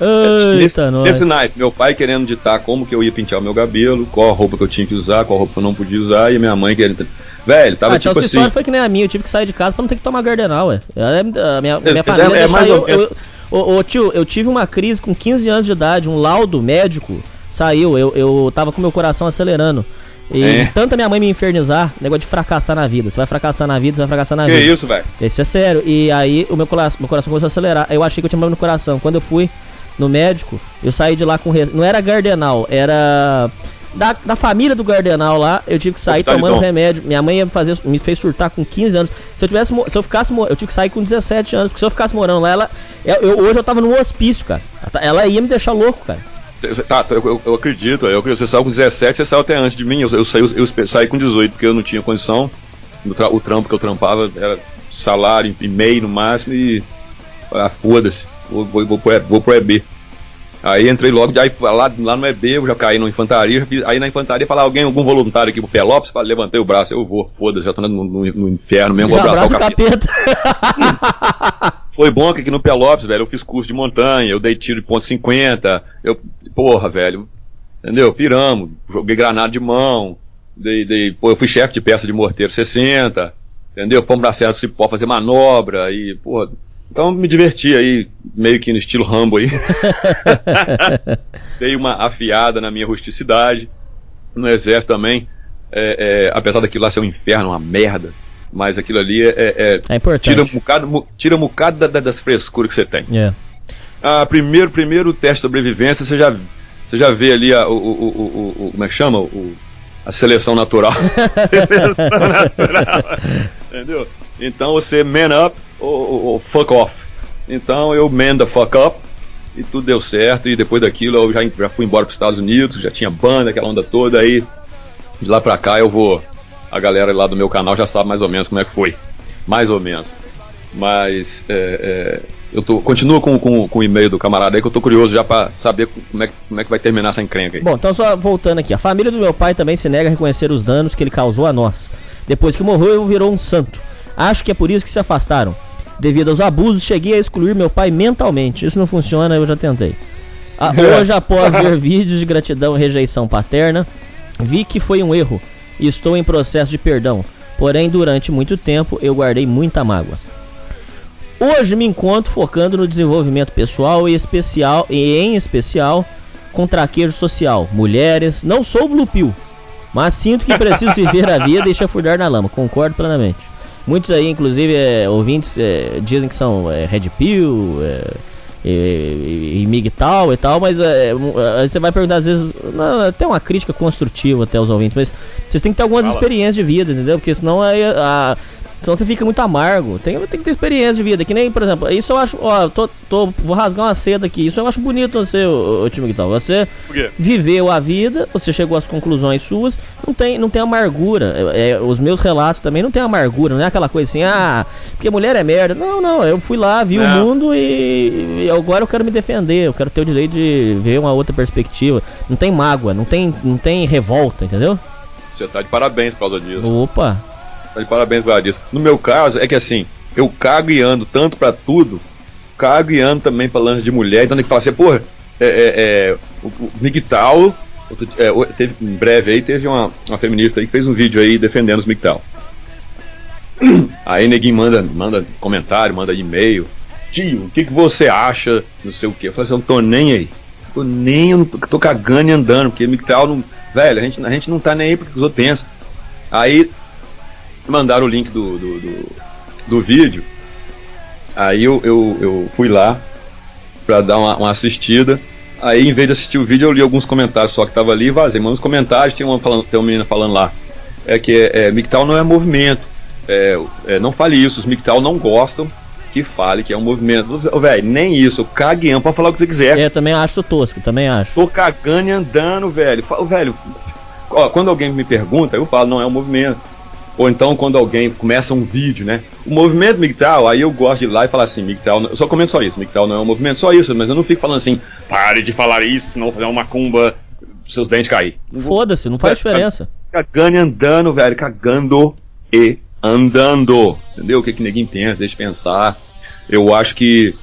Eita, nesse, nesse night, meu pai querendo ditar como que eu ia pintar o meu cabelo, qual a roupa que eu tinha que usar, qual roupa que eu não podia usar, e minha mãe querendo. Velho, tava ah, então tipo assim. história foi que nem a minha, eu tive que sair de casa pra não ter que tomar gardenal, ué. A minha, minha família é, é eu, eu, Ô, ô, tio, eu tive uma crise com 15 anos de idade, um laudo médico saiu, eu, eu tava com meu coração acelerando. E é. de tanta minha mãe me infernizar, negócio de fracassar na vida. Você vai fracassar na vida, você vai fracassar na que vida. Que isso, velho? Isso é sério. E aí o meu coração, meu coração começou a acelerar. Eu achei que eu tinha problema no coração. Quando eu fui no médico, eu saí de lá com. Res... Não era Gardenal, era. Da, da família do Gardenal lá, eu tive que sair tá tomando então. remédio. Minha mãe ia fazer, me fez surtar com 15 anos. Se eu tivesse, se eu ficasse, eu tive que sair com 17 anos, porque se eu ficasse morando lá, ela, eu, hoje eu tava no hospício, cara. Ela ia me deixar louco, cara. Tá, eu, eu, eu acredito. Eu, você saiu com 17, você saiu até antes de mim. Eu, eu, saí, eu saí com 18 porque eu não tinha condição. O, trampo que eu trampava era salário e meio no máximo e. Ah, foda-se. Vou, vou, vou, pro, vou pro EB. Aí entrei logo, aí lá, lá no EB, eu já caí na infantaria, aí na infantaria falar alguém, algum voluntário aqui pro Pelopes, falei, levantei o braço, eu vou, foda-se, já tô no, no, no, inferno mesmo, já vou abraçar o capeta. capeta. Foi bom que aqui no Pelopes, velho, eu fiz curso de montanha, eu dei tiro de ponto 50, eu, porra, velho, entendeu? Piramos, joguei granada de mão, dei, dei, pô, eu fui chefe de peça de morteiro 60, entendeu? Fomos pra Serra do Cipó fazer manobra e, porra, então me diverti aí, meio que no estilo Rambo aí. Dei uma afiada na minha rusticidade. No exército também. É, é, apesar daquilo lá ser um inferno, uma merda. Mas aquilo ali é, é, é importante. Tira um bocado, tira um bocado da, das frescuras que você tem. É. Ah, primeiro, primeiro teste de sobrevivência, você já, você já vê ali a, o, o, o, o, Como é que chama? O, a seleção natural. seleção natural. Entendeu? Então você man up ou, fuck off. Então eu the fuck up e tudo deu certo. E depois daquilo eu já, já fui embora para os Estados Unidos, já tinha banda, aquela onda toda. Aí de lá pra cá eu vou. A galera lá do meu canal já sabe mais ou menos como é que foi. Mais ou menos. Mas é, é, eu tô, continuo com, com, com o e-mail do camarada aí que eu tô curioso já para saber como é, como é que vai terminar essa encrenca aí. Bom, então só voltando aqui. A família do meu pai também se nega a reconhecer os danos que ele causou a nós. Depois que morreu, virou um santo. Acho que é por isso que se afastaram. Devido aos abusos, cheguei a excluir meu pai mentalmente. Isso não funciona, eu já tentei. Ah, hoje, após ver vídeos de gratidão e rejeição paterna, vi que foi um erro e estou em processo de perdão. Porém, durante muito tempo eu guardei muita mágoa. Hoje me encontro focando no desenvolvimento pessoal e especial e em especial com traquejo social, mulheres. Não sou Blue Pill, mas sinto que preciso viver a vida e chafurdar na lama. Concordo plenamente. Muitos aí, inclusive, é, ouvintes é, dizem que são é, Red Pill é, e, e, MGTOW e tal, mas é, é, você vai perguntar às vezes, não, até uma crítica construtiva até os ouvintes, mas vocês têm que ter algumas Fala. experiências de vida, entendeu? Porque senão aí a, Senão você fica muito amargo. Tem, tem que ter experiência de vida. Que nem, por exemplo, isso eu acho. Ó, tô, tô, vou rasgar uma seda aqui. Isso eu acho bonito você, o, o time que tal. Você viveu a vida, você chegou às conclusões suas, não tem, não tem amargura. É, é, os meus relatos também não tem amargura, não é aquela coisa assim, ah, porque mulher é merda. Não, não. Eu fui lá, vi o mundo e, e agora eu quero me defender. Eu quero ter o direito de ver uma outra perspectiva. Não tem mágoa, não tem, não tem revolta, entendeu? Você tá de parabéns por causa disso. Opa! Tá de parabéns por disso. No meu caso, é que assim, eu cago e ando tanto pra tudo, cago e ando também pra lance de mulher, então tem que falar assim, porra, é, é, é, o, o MGTOW, é, teve, em breve aí, teve uma, uma feminista aí que fez um vídeo aí defendendo os MGTOW. Aí neguinho manda, manda comentário, manda e-mail. Tio, o que, que você acha? Não sei o que. Eu falei assim, eu não tô nem aí. Tô nem, eu não, tô cagando e andando, porque MGTOW não. Velho, a gente, a gente não tá nem aí porque os outros pensam. Aí mandaram o link do, do, do, do vídeo. Aí eu, eu, eu fui lá para dar uma, uma, assistida. Aí, em vez de assistir o vídeo, eu li alguns comentários só que tava ali e vazei. Mas nos comentários tem uma, falando, tem uma menina falando lá. É que é, é, MGTOW não é movimento. É, é, não fale isso, os MGTOW não gostam que fale que é um movimento. Velho, nem isso, cagueão pra falar o que você quiser. É, também acho tosco, também acho. Tô cagando e andando, velho. Velho, ó, quando alguém me pergunta, eu falo, não é um movimento. Ou então quando alguém começa um vídeo, né? O movimento MGTOW, aí eu gosto de ir lá e falar assim, MGTOW, eu só comento só isso, MGTOW não é um movimento, só isso, mas eu não fico falando assim, pare de falar isso, senão vou fazer uma macumba, seus dentes cair. Foda-se, não faz diferença. Cagando e andando, velho, cagando e andando. Entendeu? O que que ninguém pensa, deixa de pensar. Eu acho que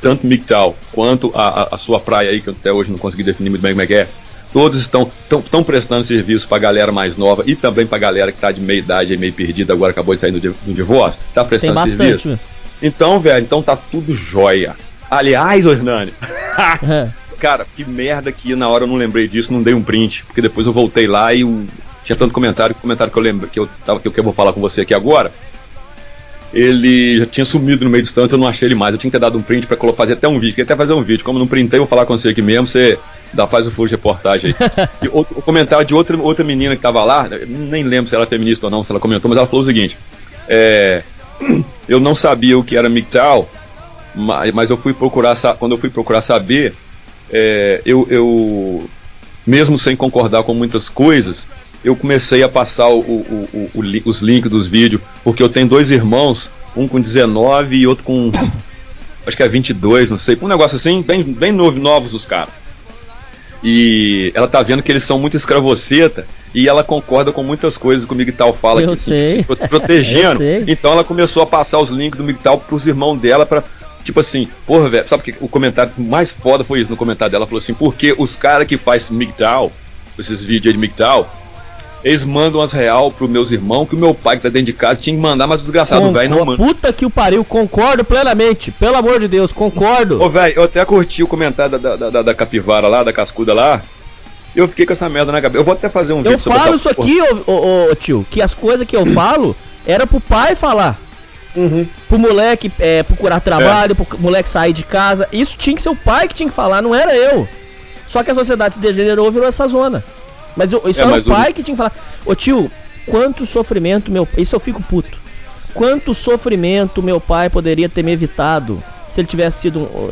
tanto MGTOW quanto a, a, a, sua praia aí, que eu até hoje não consegui definir muito bem como é que é, todos estão tão, prestando serviço pra galera mais nova e também pra galera que tá de meia idade e meio perdida, agora acabou de sair do, do divórcio, tá prestando Tem bastante, serviço. Então, velho, então tá tudo jóia. Aliás, ô Hernani, é. cara, que merda que na hora eu não lembrei disso, não dei um print, porque depois eu voltei lá e o, tinha tanto comentário, comentário que eu lembro que eu tava que eu, vou falar com você aqui agora ele já tinha sumido no meio de distância, eu não achei ele mais. Eu tinha que ter dado um print pra fazer até um vídeo. Queria até fazer um vídeo. Como não printei, eu vou falar com você aqui mesmo, você dá, faz o full de reportagem aí. e o, o, comentário de outra, outra menina que tava lá, nem lembro se ela é feminista ou não, se ela comentou, mas ela falou o seguinte: é, Eu não sabia o que era MGTOW, mas, mas eu fui procurar, quando eu fui procurar saber, é, eu, eu, mesmo sem concordar com muitas coisas, eu comecei a passar o, o, o, os links dos vídeos, porque eu tenho dois irmãos, um com 19 e outro com. acho que é 22, não sei, um negócio assim, bem, bem novo, novos os caras. E ela tá vendo que eles são muito escravoceta e ela concorda com muitas coisas que o Migtal fala eu que, sei. Que, se protegendo. Então ela começou a passar os links do Migtal pros irmãos dela para Tipo assim, porra, velho, sabe que o comentário mais foda foi isso no comentário dela? Ela falou assim, porque os caras que faz MGTOW, esses vídeos aí de MGTOW, eles mandam as real pros meus irmãos, que o meu pai que tá dentro de casa tinha que mandar, mas o desgraçado velho não manda. Puta que o pariu, concordo plenamente. Pelo amor de Deus, concordo. Ô, velho, eu até curti o comentário da, da, da, da, capivara lá, da cascuda lá. Eu fiquei com essa merda na cabeça. Eu vou até fazer um vídeo Eu falo isso aqui, ô, ô, ô, tio, que as coisas que eu falo era pro pai falar. Uhum. Pro moleque é, procurar trabalho, é. pro moleque sair de casa. Isso tinha que ser o pai que tinha que falar, não era eu. Só que a sociedade se degenerou e virou essa zona. Mas eu, isso é, era o pai que tinha que falar. Ô tio, quanto sofrimento meu. Isso eu fico puto. Quanto sofrimento meu pai poderia ter me evitado se ele tivesse sido um,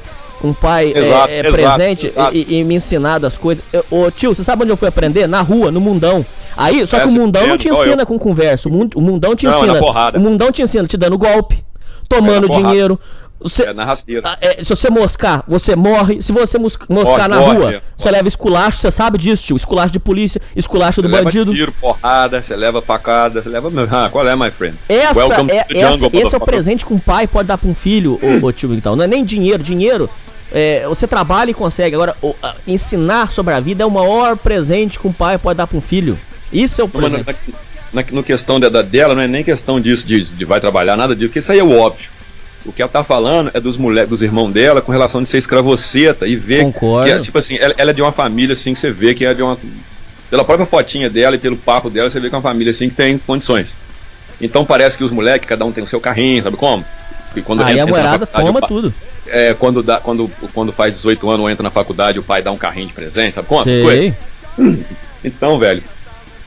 um pai é, exato, é, é, exato, presente exato. E, e, me ensinado as coisas. ô tio, você sabe onde eu fui aprender? Na rua, no mundão. Aí, só que o mundão não te ensina eu... com conversa. O mundão te ensina. Não, o mundão te ensina te dando golpe, tomando dinheiro. Você, é na rasteira. Ah, é, se você moscar, você morre. Se você moscar morre, na morre, rua, morre. você leva esculacho, você sabe disso, tio. Esculacho de polícia, esculacho você do bandido. Tiro, porrada, você leva facada, você leva. Ah, qual é, my friend? Essa, é, essa esse é o presente que um pai pode dar pra um filho, ô, ô tio, então. Não é nem dinheiro. Dinheiro. É, você trabalha e consegue. Agora, o, a, ensinar sobre a vida é o maior presente que um pai pode dar pra um filho. Isso é o presente. Na, na, na, questão da, dela, não é nem questão disso, de, de vai trabalhar, nada disso, porque isso aí é o óbvio. O que ela tá falando é dos moleques, dos irmãos dela com relação de ser escravoceta e ver Concordo. que, é, tipo assim, ela, ela, é de uma família assim que você vê que é de uma. Pela própria fotinha dela e pelo papo dela, você vê que é uma família assim que tem condições. Então parece que os moleques, cada um tem o seu carrinho, sabe como? E quando Aí a moerada toma tudo. É, quando, dá, quando, quando faz 18 anos ou entra na faculdade, o pai dá um carrinho de presente, sabe como? Sei. Então, velho,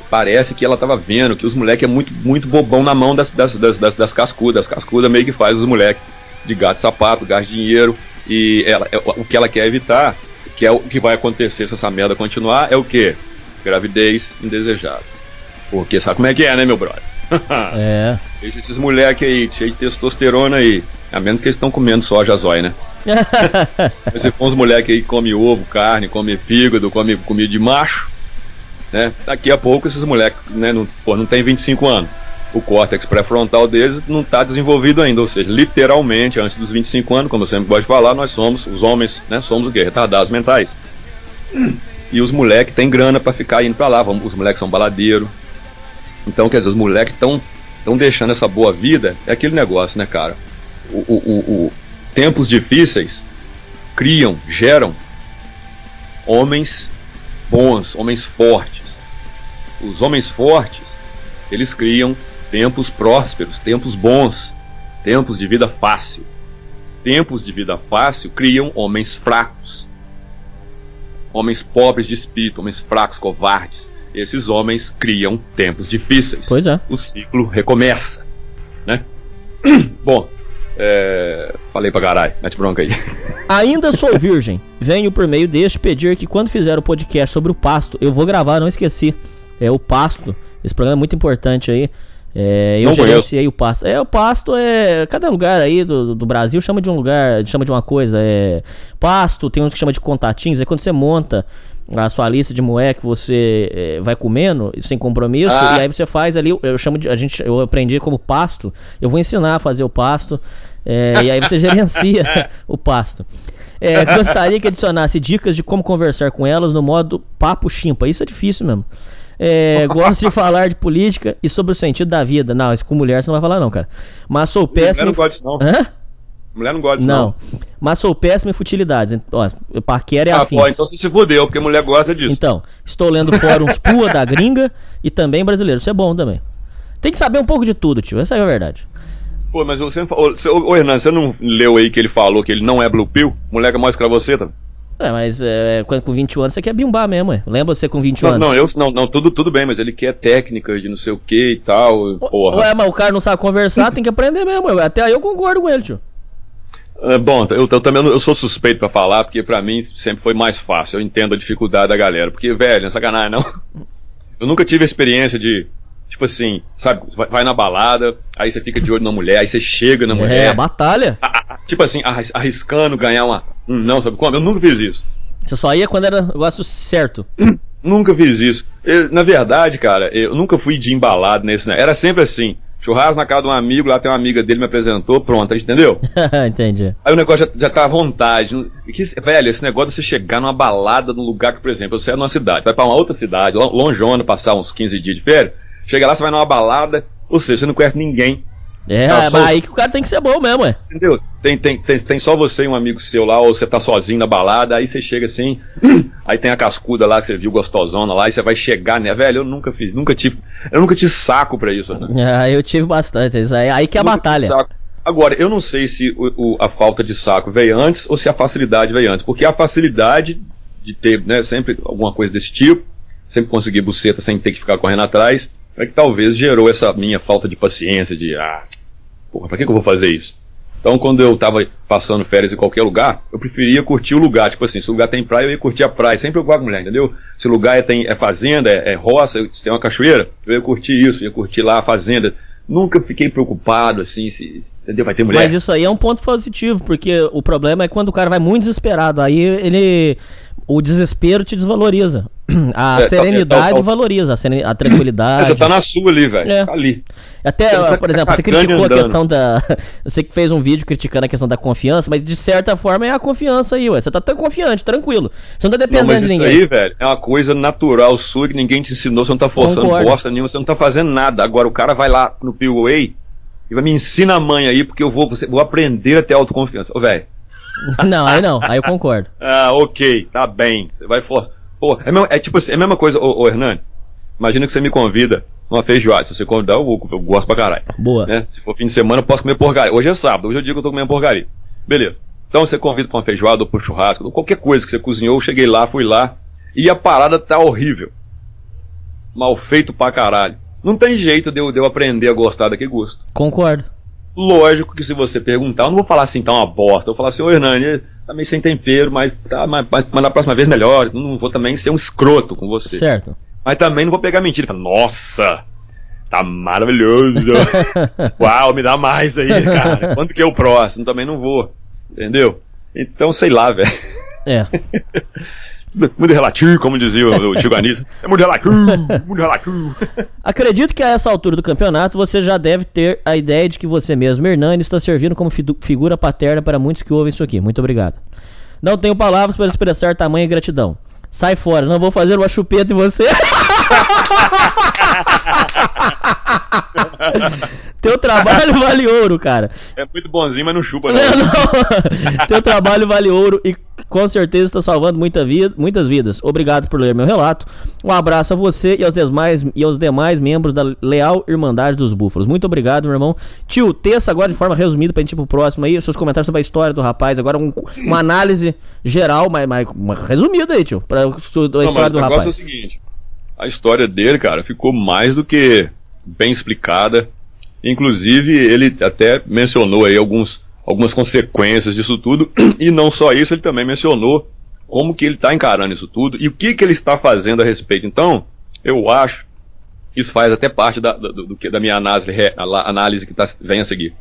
parece que ela tava vendo que os moleques é muito, muito bobão na mão das, das, das, das, das cascudas. As cascudas meio que faz os moleques de gato sapato, gasta dinheiro. E ela, é, o que ela quer evitar, que é o que vai acontecer se essa merda continuar, é o que? Gravidez indesejada. Porque sabe como é que é, né, meu brother? é. Esses moleques aí, cheio de testosterona aí. A menos que eles estão comendo soja zói, né? se for uns moleques aí que come ovo, carne, come fígado, come comida de macho, né? Daqui a pouco esses moleques, né, não, pô, não tem 25 anos. O córtex pré-frontal deles não está desenvolvido ainda, ou seja, literalmente, antes dos 25 anos, como eu sempre gosto de falar, nós somos, os homens, né, somos o quê? Retardados mentais. E os moleques têm grana para ficar indo para lá, os moleques são baladeiros. Então, quer dizer, os moleques estão estão deixando essa boa vida, é aquele negócio, né, cara? O, o, o, o tempos difíceis criam, geram homens bons, homens fortes. Os homens fortes, eles criam tempos prósperos, tempos bons, tempos de vida fácil. Tempos de vida fácil criam homens fracos, homens pobres de espírito, homens fracos, covardes. Esses homens criam tempos difíceis. Pois é. O ciclo recomeça, né? Bom, é... Falei pra caralho, mete bronca aí. Ainda sou virgem. Venho por meio deste pedir que quando fizer o podcast sobre o pasto, eu vou gravar, não esqueci. É o pasto. Esse programa é muito importante aí. É, eu Não gerenciei o Pasto. É, o Pasto é. Cada lugar aí do, do Brasil chama de um lugar, chama de uma coisa. É. Pasto, tem uns que chama de contatinhos. É quando você monta a sua lista de moé que você é, vai comendo, sem compromisso, Ah. e aí você faz ali, eu chamo de. A gente, eu aprendi como pasto. Eu vou ensinar a fazer o pasto. é, e aí você gerencia o pasto. É, gostaria que adicionasse dicas de como conversar com elas no modo papo chimpa. Isso é difícil mesmo. É, gosto de falar de política e sobre o sentido da vida. Não, isso com mulher você não vai falar, não, cara. Mas sou Mulher péssimo. não em- gosta disso, não. Hã? Mulher não gosta disso, Não. não. Mas sou péssimo em futilidades. Ó, paquera é Ah, afins. pô, então você se fudeu, porque mulher gosta disso. Então, estou lendo fóruns Pua da gringa e também brasileiro. Isso é bom também. Tem que saber um pouco de tudo, tio. Essa é a verdade. Pô, mas você não falou. Ô, ô, Hernando, você não leu aí que ele falou que ele não é Blue Pill? Mulher que mostra pra você, tá? É, mas é, quando com 21 anos você quer bimbar mesmo, ué. Lembra você com 21 Não, anos? não, eu, não, não, tudo, tudo bem, mas ele quer técnica de não sei o que e tal. Porra. Ué, mas o cara não sabe conversar, tem que aprender mesmo. ué. Até aí eu concordo com ele, tio. É, bom, eu, eu também eu sou suspeito pra falar, porque pra mim sempre foi mais fácil. Eu entendo a dificuldade da galera. Porque, velho, não é sacanagem, não. Eu nunca tive a experiência de. Tipo assim, sabe, vai, na balada, aí você fica de olho na mulher, aí você chega na É, mulher. a batalha. a- a- tipo assim, arris- arriscando ganhar uma. um não, sabe como? Eu nunca fiz isso. Você só ia quando era negócio certo. Nunca fiz isso. Eu, na verdade, cara, eu nunca fui de embalado nesse, né? Era sempre assim. Churrasco na casa de um amigo, lá tem uma amiga dele me apresentou, pronto, entendeu? Entendi. Aí o negócio já, já tá à vontade. Que, velho, esse negócio de você chegar numa balada num lugar que, por exemplo, você é numa cidade, vai pra uma outra cidade, lo- longeona, passar uns 15 dias de férias, chega lá, você vai numa balada, ou seja, você não conhece ninguém, É, Tá, só aí que o cara tem que ser bom mesmo, ué. entendeu? Tem, tem, tem, tem só você e um amigo seu lá, ou você tá sozinho na balada, aí você chega assim, aí tem a cascuda lá que você viu gostosona lá, e você vai chegar, né? Velho, eu nunca fiz, nunca tive, eu nunca tive saco pra isso, né? Ah, eu tive bastante. Isso aí, aí que é a batalha. Agora, eu não sei se o- o- a falta de saco veio antes ou se a facilidade veio antes. Porque a facilidade de ter né, sempre alguma coisa desse tipo, sempre conseguir buceta sem ter que ficar correndo atrás, é que talvez gerou essa minha falta de paciência, de ah, porra, pra que, que eu vou fazer isso? Então, quando eu tava passando férias em qualquer lugar, eu preferia curtir o lugar. Tipo assim, se o lugar tem praia, eu ia curtir a praia. Sempre eu com mulher, entendeu? Se o lugar é, tem, é fazenda, é, é roça, se tem uma cachoeira, eu ia curtir isso, ia curtir lá a fazenda. Nunca fiquei preocupado, assim, se- entendeu? Vai ter mulher. Mas isso aí é um ponto positivo, porque o problema é quando o cara vai muito desesperado. Aí ele. O desespero te desvaloriza. A É, tá- serenidade é, tá- valoriza, a, seren- a tranquilidade. Você tá na sua ali, velho. É. Tá ali. Até, não tá por exemplo, você criticou a andando. questão da. Você que fez um vídeo criticando a questão da confiança, mas de certa forma é a confiança aí, ué. Você tá tão confiante, tranquilo. Você não tá Não, dependendo mas de isso ninguém. aí, velho, é uma coisa natural sua que ninguém te ensinou, você não tá forçando Concordo. bosta nenhuma, você não tá fazendo nada. Agora o cara vai lá no POA e vai me ensina a mãe aí, porque eu vou, você, vou aprender a ter autoconfiança. Ô, velho. Não, aí não, aí eu concordo. Ah, ok, tá bem. Você vai for. Pô, é, mesmo- é tipo assim, é a mesma coisa, ô, ô Hernani. Imagina que você me convida numa feijoada. Se você convidar, eu, vou, eu gosto pra caralho. Boa. né? Se for fim de semana, eu posso comer porcaria. Hoje é sábado, hoje eu digo que eu tô comendo porcaria. Beleza. Então você convida pra uma feijoada ou pro churrasco, ou qualquer coisa que você cozinhou, eu cheguei lá, fui lá, e a parada tá horrível. Mal feito pra caralho. Não tem jeito de eu, de eu aprender a gostar daquele gosto. Concordo. Lógico que se você perguntar, eu não vou falar assim, tá uma bosta. Eu vou falar assim, ô Hernani, tá meio sem tempero, mas, tá, mas, mas, na próxima vez melhor. Não vou também ser um escroto com você. Certo. Mas também não vou pegar mentira. e Falar, Nossa, tá maravilhoso. Uau, me dá mais aí, cara. Quando que é o próximo? Também não vou. Entendeu? Então, sei lá, velho. É. Muito relativo, como dizia o, o Anísio. É muito relativo, muito relativo. Acredito que a essa altura do campeonato você já deve ter a ideia de que você mesmo, Hernani, está servindo como figura paterna para muitos que ouvem isso aqui. Muito obrigado. Não tenho palavras para expressar tamanha gratidão. Sai fora, não vou fazer uma chupeta em você. Teu trabalho vale ouro, cara. É muito bonzinho, mas não chupa, não. Não, não. Teu trabalho vale ouro e com certeza está salvando muita vida, muitas vidas. Obrigado por ler meu relato. Um abraço a você e aos demais, e aos demais membros da Leal Irmandade dos Búfalos. Muito obrigado, meu irmão. Tio, teça agora de forma resumida pra gente ir pro próximo aí, os seus comentários sobre a história do rapaz. Agora um- uma análise geral, mas, mas resumida aí, tio, pra Não, história mas do rapaz. é o seguinte: a história dele, cara, ficou mais do que bem explicada. Inclusive, ele até mencionou aí alguns, algumas consequências disso tudo. E não só isso, ele também mencionou como que ele está encarando isso tudo e o que, que ele está fazendo a respeito. Então, eu acho Isso faz até parte da, do, do, da minha análise, análise que tá, vem a seguir.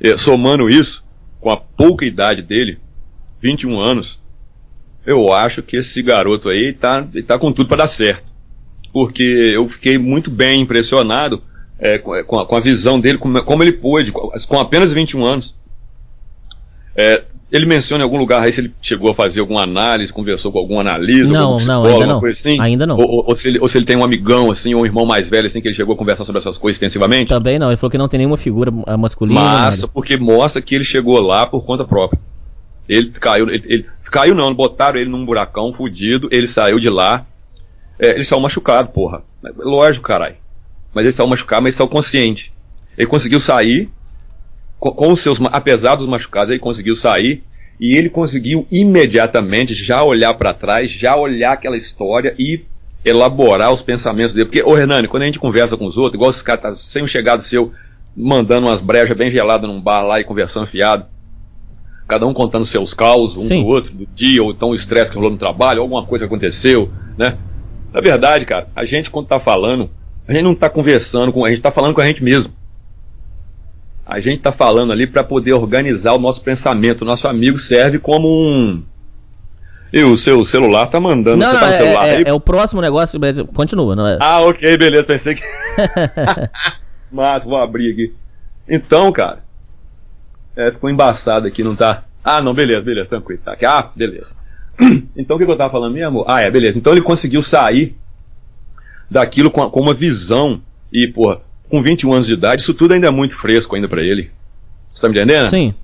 E, somando isso, com a pouca idade dele, 21 anos, eu acho que esse garoto aí tá, tá com tudo para dar certo. Porque eu fiquei muito bem impressionado é, com, a, com, a, visão dele, como, como ele pôde, com apenas 21 anos. É, ele menciona em algum lugar aí se ele chegou a fazer alguma análise, conversou com algum analista, não, algum não, ainda não. Coisa assim? Ainda não. Ou, ou, se ele, ou, se ele, tem um amigão, assim, ou um irmão mais velho, assim, que ele chegou a conversar sobre essas coisas extensivamente? Também não, ele falou que não tem nenhuma figura masculina. Massa, porque mostra que ele chegou lá por conta própria. Ele caiu, ele, ele caiu não, botaram ele num buracão fudido, ele saiu de lá. É, ele saiu machucado, porra. Lógico, caralho. Mas ele saiu machucado, mas saiu consciente. Ele conseguiu sair, com os seus, apesar dos machucados, ele conseguiu sair e ele conseguiu imediatamente já olhar para trás, já olhar aquela história e elaborar os pensamentos dele. Porque, ô Renane, quando a gente conversa com os outros, igual esses caras tá sem um chegado seu, mandando umas brejas bem geladas num bar lá e conversando fiado, cada um contando seus caos, um Sim. do outro, do dia, ou então o estresse que rolou no trabalho, alguma coisa aconteceu, né? Na verdade, cara, a gente quando tá falando, a gente não tá conversando com, a gente tá falando com a gente mesmo. A gente está falando ali para poder organizar o nosso pensamento. O nosso amigo serve como um. E o seu celular tá mandando. Não, você não, tá no é, celular é, aí? é o próximo negócio, mas continua, não é? Ah, ok, beleza. Pensei que. mas vou abrir aqui. Então, cara. É, ficou embaçado aqui, não tá? Ah, não, beleza, beleza, tranquilo. Tá aqui. Ah, beleza. Então o que, que eu tava falando mesmo? Ah, é, beleza. Então ele conseguiu sair daquilo com, com uma visão e, porra, com 21 anos de idade, isso tudo ainda é muito fresco ainda para ele. Você tá me entendendo? Sim.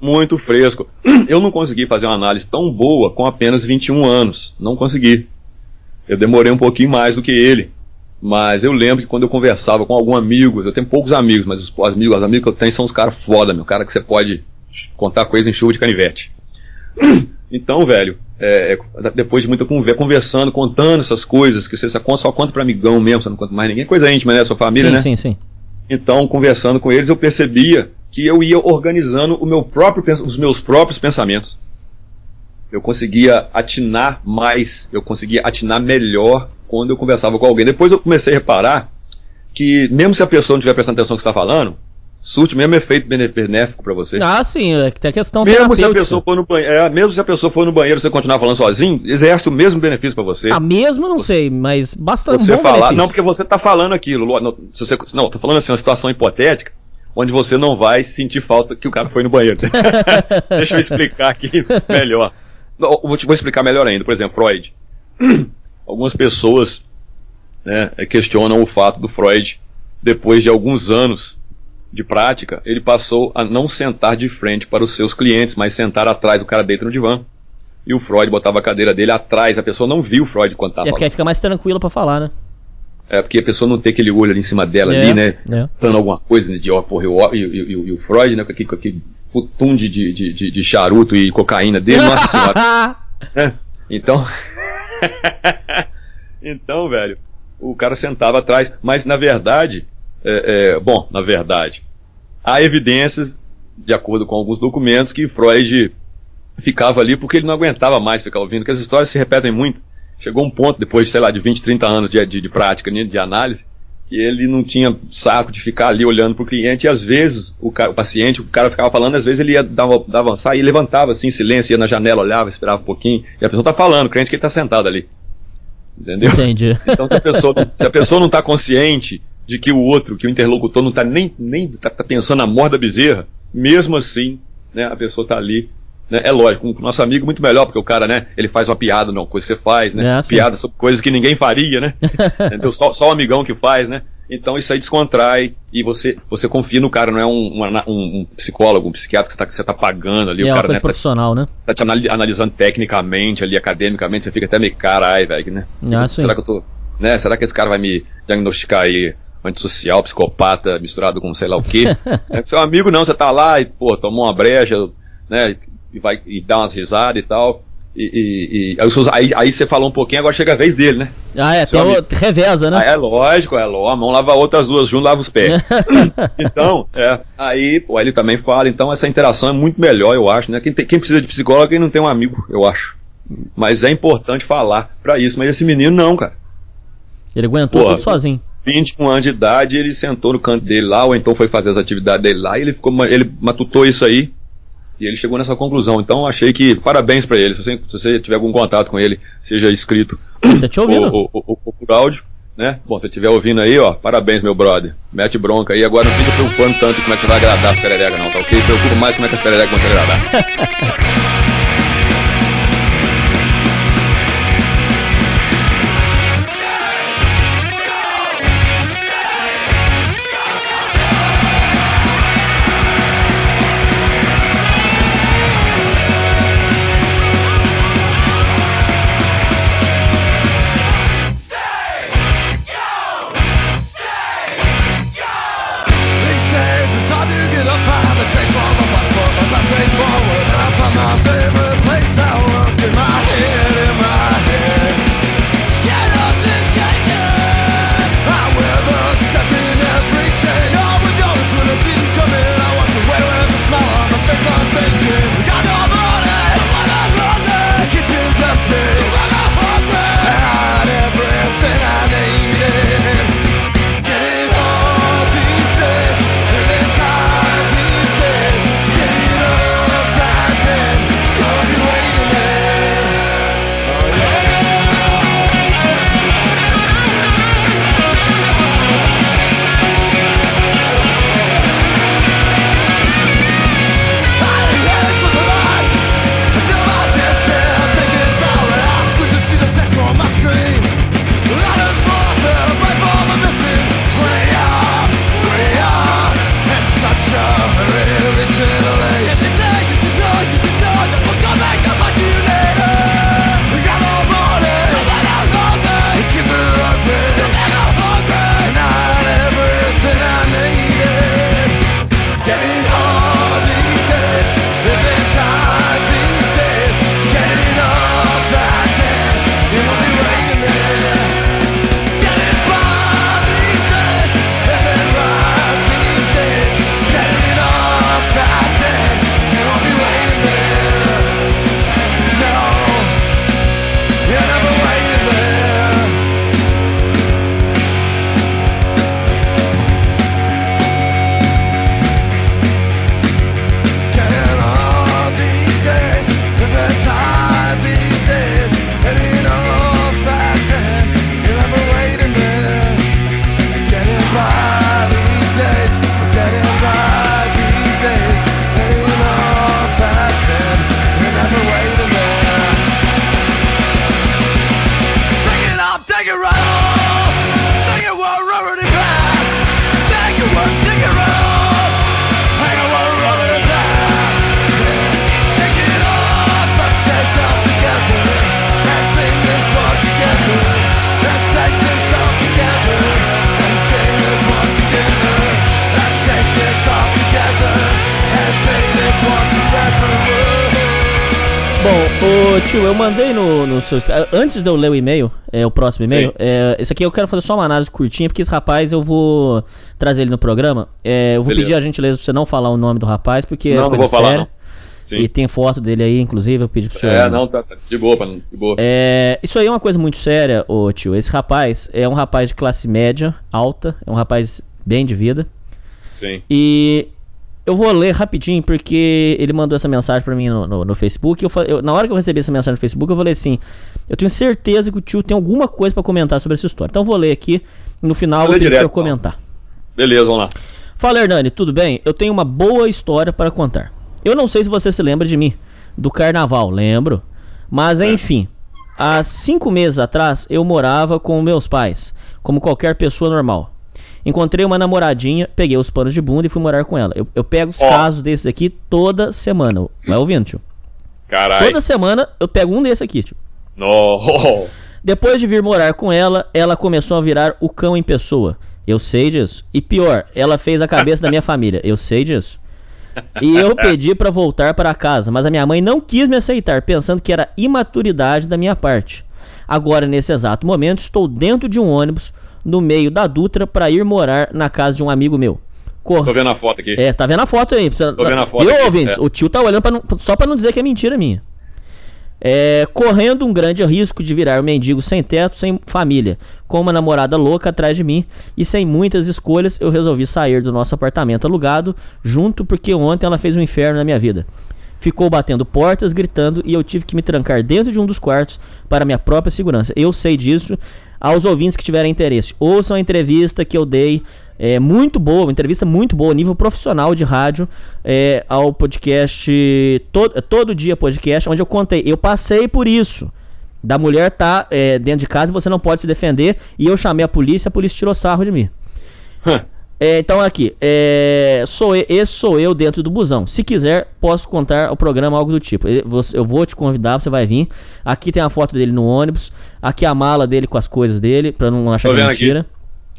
Muito fresco. Eu não consegui fazer uma análise tão boa com apenas 21 anos. Não consegui. Eu demorei um pouquinho mais do que ele. Mas eu lembro que quando eu conversava com algum amigo, eu tenho poucos amigos, mas os amigos, os amigos que eu tenho são os caras foda, meu. Cara que você pode contar coisa em chuva de canivete. Então, velho, é, é, depois de muita conversa, conversando, contando essas coisas, que você só conta para amigão mesmo, você não conta mais ninguém, coisa íntima, né? Sua família, sim, né? Sim, sim, Então, conversando com eles, eu percebia que eu ia organizando o meu próprio, os meus próprios pensamentos. Eu conseguia atinar mais, eu conseguia atinar melhor quando eu conversava com alguém. Depois eu comecei a reparar que, mesmo se a pessoa não estiver prestando atenção no que está falando, surte mesmo efeito benéfico para você. Ah, sim, é que tem a questão mesmo se a pessoa for no banheiro, é, mesmo se a pessoa for no banheiro, você continuar falando sozinho, exerce o mesmo benefício para você. Ah, mesmo não você, sei, mas bastante você falar, benefício. não porque você tá falando aquilo, não, se você, não, tô falando assim uma situação hipotética onde você não vai sentir falta que o cara foi no banheiro. Deixa eu explicar aqui melhor. Vou te vou explicar melhor ainda. Por exemplo, Freud. Algumas pessoas né, questionam o fato do Freud depois de alguns anos de prática, ele passou a não sentar de frente para os seus clientes, mas sentar atrás, o cara deita no divã. E o Freud botava a cadeira dele atrás, a pessoa não viu o Freud quando estava É porque aí fica mais tranquilo para falar, né? É, porque a pessoa não tem aquele olho ali em cima dela, é, ali, né? É. Dando alguma coisa né, de, ó, porra, e, e, e, o Freud, né, com aquele, com aquele futum de, de, de, de, charuto e cocaína dele, nossa senhora. é, então. então, velho, o cara sentava atrás, mas na verdade, é, é, bom, na verdade, há evidências, de acordo com alguns documentos, que Freud ficava ali porque ele não aguentava mais ficar ouvindo, que as histórias se repetem muito. Chegou um ponto, depois de, sei lá, de 20, 30 anos de, de, de prática, né, de análise, que ele não tinha saco de ficar ali olhando para o cliente, e às vezes o, cara, o, paciente, o cara ficava falando, às vezes ele ia dar, dar avançar e levantava assim, em silêncio, ia na janela, olhava, esperava um pouquinho, e a pessoa está falando, o cliente que está sentado ali. Entendeu? Entendi. Então se a pessoa, se a pessoa não está consciente de que o outro, que o interlocutor não está nem, nem tá, tá, pensando na morte da bezerra, mesmo assim, né, a pessoa está ali. Né, é lógico, com o nosso amigo muito melhor, porque o cara, né, ele faz uma piada, não, coisa que você faz, né? É, piada sobre coisas que ninguém faria, né? Entendeu? Só, só o amigão que faz, né? Então isso aí descontrai e você, você confia no cara, não é um, um, um psicólogo, um psiquiatra que você, tá, você tá pagando ali. É o cara, uma né, profissional, tá, né? Tá te analisando tecnicamente ali, academicamente, você fica até meio caralho, velho, né? Ah, será que eu tô. Né, será que esse cara vai me diagnosticar aí antissocial, psicopata, misturado com sei lá o quê. é, seu amigo não, você tá lá e, pô, tomou uma breja, né, e vai e dá umas risadas e tal. E, e, e aí, aí, você falou um pouquinho, agora chega a vez dele, né? Ah, é, tem o, reveza, né? Ah, é lógico, é lógico, a mão lava outras duas junto, lava os pés. então, é, aí, pô, ele também fala, então essa interação é muito melhor, eu acho, né? Quem, tem, quem precisa de psicólogo é quem não tem um amigo, eu acho. Mas é importante falar para isso, mas esse menino não, cara. Ele aguentou Porra. tudo sozinho. 21 anos de idade, ele sentou no canto dele lá, ou então foi fazer as atividades dele lá, e ele ficou, ele matutou isso aí, e ele chegou nessa conclusão. Então achei que parabéns pra ele. Se você, se você tiver algum contato com ele, seja escrito tá te ouvindo. ou, ou- ou- ou por áudio, né? Bom, se estiver ouvindo aí, ó, parabéns, meu brother. Mete bronca aí. Agora não fica preocupando tanto como é que você vai agradar as pererecas, não, tá ok? Preocupa mais como é que as pererecas vão te agradar. no seu. Antes de eu ler o e-mail, é o próximo e-mail, é, esse aqui eu quero fazer só uma análise curtinha, porque esse rapaz eu vou trazer ele no programa. É, eu vou Beleza. pedir a gentileza pra você não falar o nome do rapaz, porque Não, é não coisa vou falar, séria. não. Sim. E tem foto dele aí, inclusive, eu pedi pro senhor. É, não, tá, tá de boa, mano, de boa. É, isso aí é uma coisa muito séria, ô tio. Esse rapaz é um rapaz de classe média, alta, é um rapaz bem de vida. Sim. E eu vou ler rapidinho porque ele mandou essa mensagem pra mim no, no, no Facebook. Eu, eu- na hora que eu recebi essa mensagem no Facebook, eu falei assim: Eu tenho certeza que o tio tem alguma coisa pra comentar sobre essa história. Então eu vou ler aqui. No final, eu Vou direto, então. comentar. Beleza, vamos lá. Fala, Hernani, tudo bem? Eu tenho uma boa história para contar. Eu não sei se você se lembra de mim, do carnaval, lembro. Mas enfim, há cinco meses atrás eu morava com meus pais, como qualquer pessoa normal. Encontrei uma namoradinha, peguei os panos de bunda e fui morar com ela. Eu, eu pego os Ó. casos desses aqui toda semana. Vai ouvindo, tio? Caralho. Toda semana eu pego um desse aqui, tio. No. Depois de vir morar com ela, ela começou a virar o cão em pessoa. Eu sei disso. E pior, ela fez a cabeça da minha família. Eu sei disso. E eu pedi pra voltar para casa, mas a minha mãe não quis me aceitar, pensando que era imaturidade da minha parte. Agora, nesse exato momento, estou dentro de um ônibus no meio da Dutra para ir morar na casa de um amigo meu. Corra. Tô vendo a foto aqui. É, você tá vendo a foto aí. Precisa... Tô vendo a foto Viu, ouvintes? é. O tio tá olhando pra não- só pra não dizer que é mentira minha. é, correndo um grande risco de virar um mendigo sem teto, sem família, com uma namorada louca atrás de mim e sem muitas escolhas, eu resolvi sair do nosso apartamento alugado junto porque ontem ela fez um inferno na minha vida. Ficou batendo portas, gritando e eu tive que me trancar dentro de um dos quartos para minha própria segurança. Eu sei disso. Aos ouvintes que tiverem interesse, ouçam a entrevista que eu dei é muito boa, uma entrevista muito boa, nível profissional de rádio, é, ao podcast todo, todo dia podcast, onde eu contei, eu passei por isso. Da mulher tá é, dentro de casa e você não pode se defender. E eu chamei a polícia, a polícia tirou sarro de mim. É, então aqui, é, sou eu, esse sou eu dentro do busão. Se quiser, posso contar o programa algo do tipo. Eu vou te convidar, você vai vir. Aqui tem a foto dele no ônibus. Aqui a mala dele com as coisas dele, pra não achar que é aqui. mentira.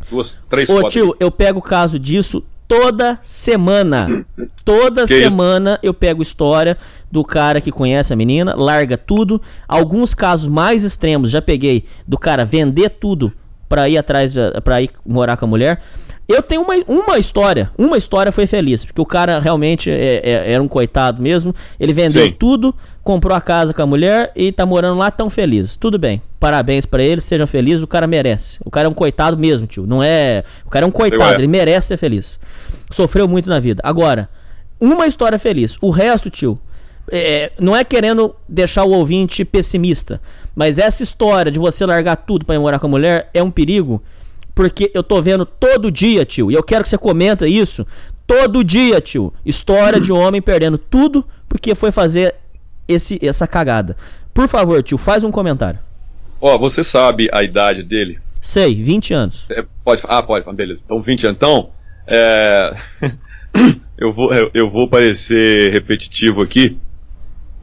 Duas, três Ô fotos. tio, eu pego o caso disso toda semana. Toda Que isso? semana eu pego história do cara que conhece a menina, larga tudo. Alguns casos mais extremos já peguei do cara vender tudo pra ir atrás, pra ir morar com a mulher. Eu tenho uma, uma história, uma história foi feliz, porque o cara realmente é- é- era um coitado mesmo. Ele vendeu Sim. tudo, comprou a casa com a mulher e tá morando lá tão feliz. Tudo bem, parabéns pra ele, sejam felizes, o cara merece. O cara é um coitado mesmo, tio. Não é. O cara é um coitado, é. ele merece ser feliz. Sofreu muito na vida. Agora, uma história feliz. O resto, tio, é, não é querendo deixar o ouvinte pessimista, mas essa história de você largar tudo pra ir morar com a mulher é um perigo, porque eu tô vendo todo dia, tio, e eu quero que você comenta isso. Todo dia, tio. História de homem perdendo tudo porque foi fazer esse, essa cagada. Por favor, tio, faz um comentário. Ó, você sabe a idade dele? Sei, 20 anos. É, pode Ah, pode, beleza. Então, 20 anos. Então, é... eu, vou, eu, eu vou parecer repetitivo aqui.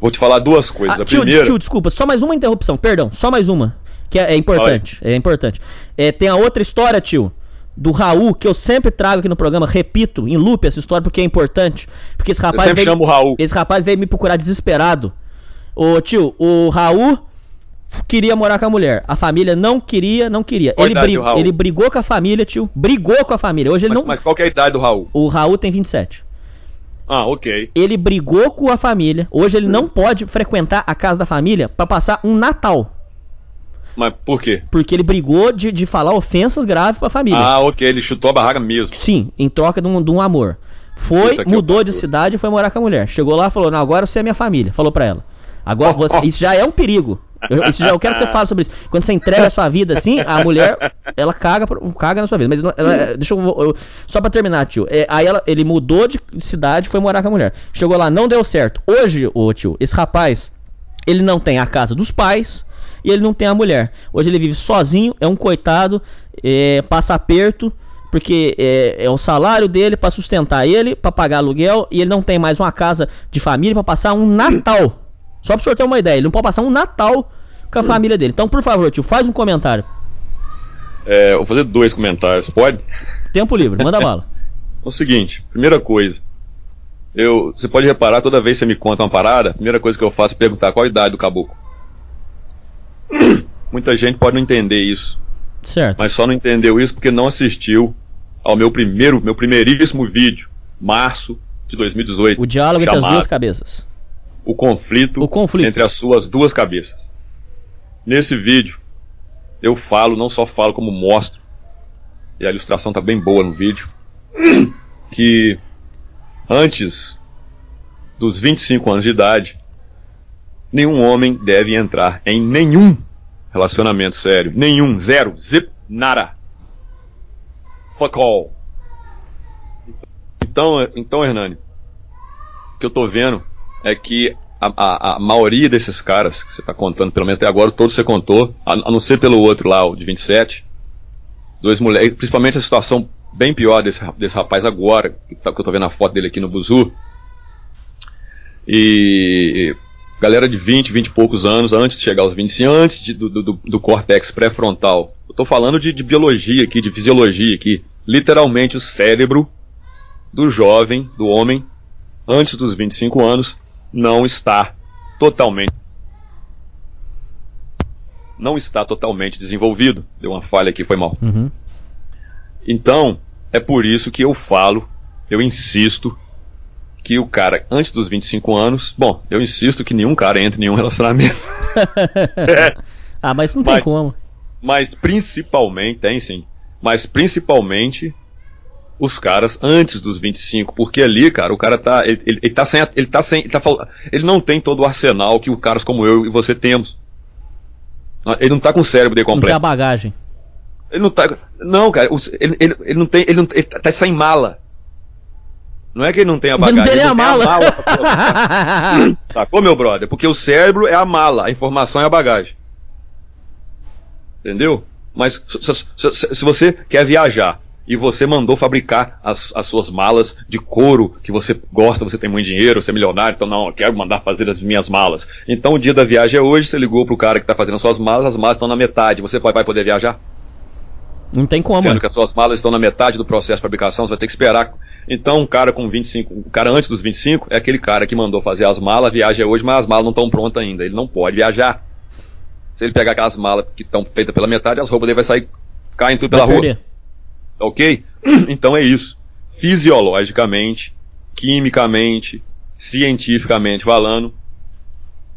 Vou te falar duas coisas. Ah, tio, primeira... tio, desculpa, só mais uma interrupção, perdão, só mais uma. Que é, é importante, é importante. É, tem a outra história, tio, do Raul, que eu sempre trago aqui no programa, repito, em loop essa história, porque é importante. Porque esse Eu rapaz sempre veio, chamo o Raul. esse rapaz veio me procurar desesperado. Ô tio, o Raul queria morar com a mulher. A família não queria, não queria. Qual Ele, ele brigou com a família, tio. Brigou com a família. Hoje ele Mas, não. mas qual que é a idade do Raul? O Raul tem 27. Ah, ok. Ele brigou com a família. Hoje ele não pode frequentar a casa da família pra passar um Natal. Mas por quê? Porque ele brigou de, de falar ofensas graves pra família. Ah, ok, ele chutou a barraca mesmo. Sim, em troca de um, de um amor. Foi, Puta mudou de cidade e foi morar com a mulher. Chegou lá e falou: Não, agora você é minha família. Falou pra ela. Agora Oh, você. oh. Isso já é um perigo. Eu, isso já, eu quero que você fale sobre isso. Quando você entrega a sua vida assim, a mulher, ela caga, caga na sua vida. Mas ela- deixa eu, eu- Só pra terminar, tio. É, aí ela, ele mudou de cidade e foi morar com a mulher. Chegou lá, não deu certo. Hoje, ô tio, esse rapaz, ele não tem a casa dos pais e ele não tem a mulher. Hoje ele vive sozinho, é um coitado, é, passa aperto, porque é, é o salário dele pra sustentar ele, pra pagar aluguel, e ele não tem mais uma casa de família pra passar um Natal. Só pra o senhor ter uma ideia, ele não pode passar um Natal com a família dele. Então, por favor, tio, faz um comentário. É, vou fazer dois comentários, pode? Tempo livre, manda bala. É o seguinte, primeira coisa. Eu, você pode reparar, toda vez que você me conta uma parada, a primeira coisa que eu faço é perguntar qual a idade do caboclo. Muita gente pode não entender isso, Certo. mas só não entendeu isso porque não assistiu ao meu primeiro, meu primeiríssimo vídeo, março de 2018. O diálogo entre as duas cabeças. o conflito, O conflito. entre as suas duas cabeças. Nesse vídeo, eu falo, não só falo, como mostro, e a ilustração tá bem boa no vídeo, que antes dos 25 anos de idade, nenhum homem deve entrar em nenhum relacionamento sério. Nenhum, zero, zip, nada. Fuck all. Então, então Hernani, o que eu tô vendo é que a, a, a maioria desses caras que você tá contando, pelo menos até agora, todos você contou, a, a não ser pelo outro lá, o de 27, dois moleques, principalmente a situação bem pior desse, desse rapaz agora, que, tá- que eu tô vendo a foto dele aqui no Buzu. E galera de 20, 20 e poucos anos, antes de chegar aos 25, antes de- do, do, do, córtex pré-frontal. Eu tô falando de, de biologia aqui, de fisiologia aqui. Literalmente o cérebro do jovem, do homem, antes dos 25 anos, não está totalmente não está totalmente desenvolvido. Deu uma falha aqui, foi mal. Uhum. Então, é por isso que eu falo, eu insisto que o cara, antes dos 25 anos, bom, eu insisto que nenhum cara entre em nenhum relacionamento. É, Ah, mas não tem Mas- como. mas principalmente, tem sim, mas principalmente os caras antes dos 25, porque ali, cara, o cara tá, ele, ele, ele tá sem, ele tá sem, ele tá ele não tem todo o arsenal que os caras como eu e você temos. Ele não tá com o cérebro dele Não tem a completo. bagagem. Ele não tá, não, cara, ele, ele, ele não tem, ele, não, ele tá sem mala. Não é que ele não tem a Ele bagagem, não tem ele nem a mala. pra. Sacou, meu brother? Porque o cérebro é a mala, a informação é a bagagem. Entendeu? Mas se, se- se- você quer viajar e você mandou fabricar as, as suas malas de couro que você gosta, você tem muito dinheiro, você é milionário, então não, eu quero mandar fazer as minhas malas. Então o dia da viagem é hoje, você ligou pro cara que tá fazendo as suas malas, as malas estão na metade, você vai vai poder viajar? Não tem como. Sendo que as suas malas estão na metade do processo de fabricação, você vai ter que esperar. Então, um cara com 25, o cara antes dos 25 é aquele cara que mandou fazer as malas, a viagem é hoje, mas as malas não estão prontas ainda. Ele não pode viajar. Se ele pegar aquelas malas que estão feitas pela metade, as roupas dele vai sair caindo tudo Vai pela rua. perder. Tá ok? Então é isso. Fisiologicamente, quimicamente, cientificamente falando,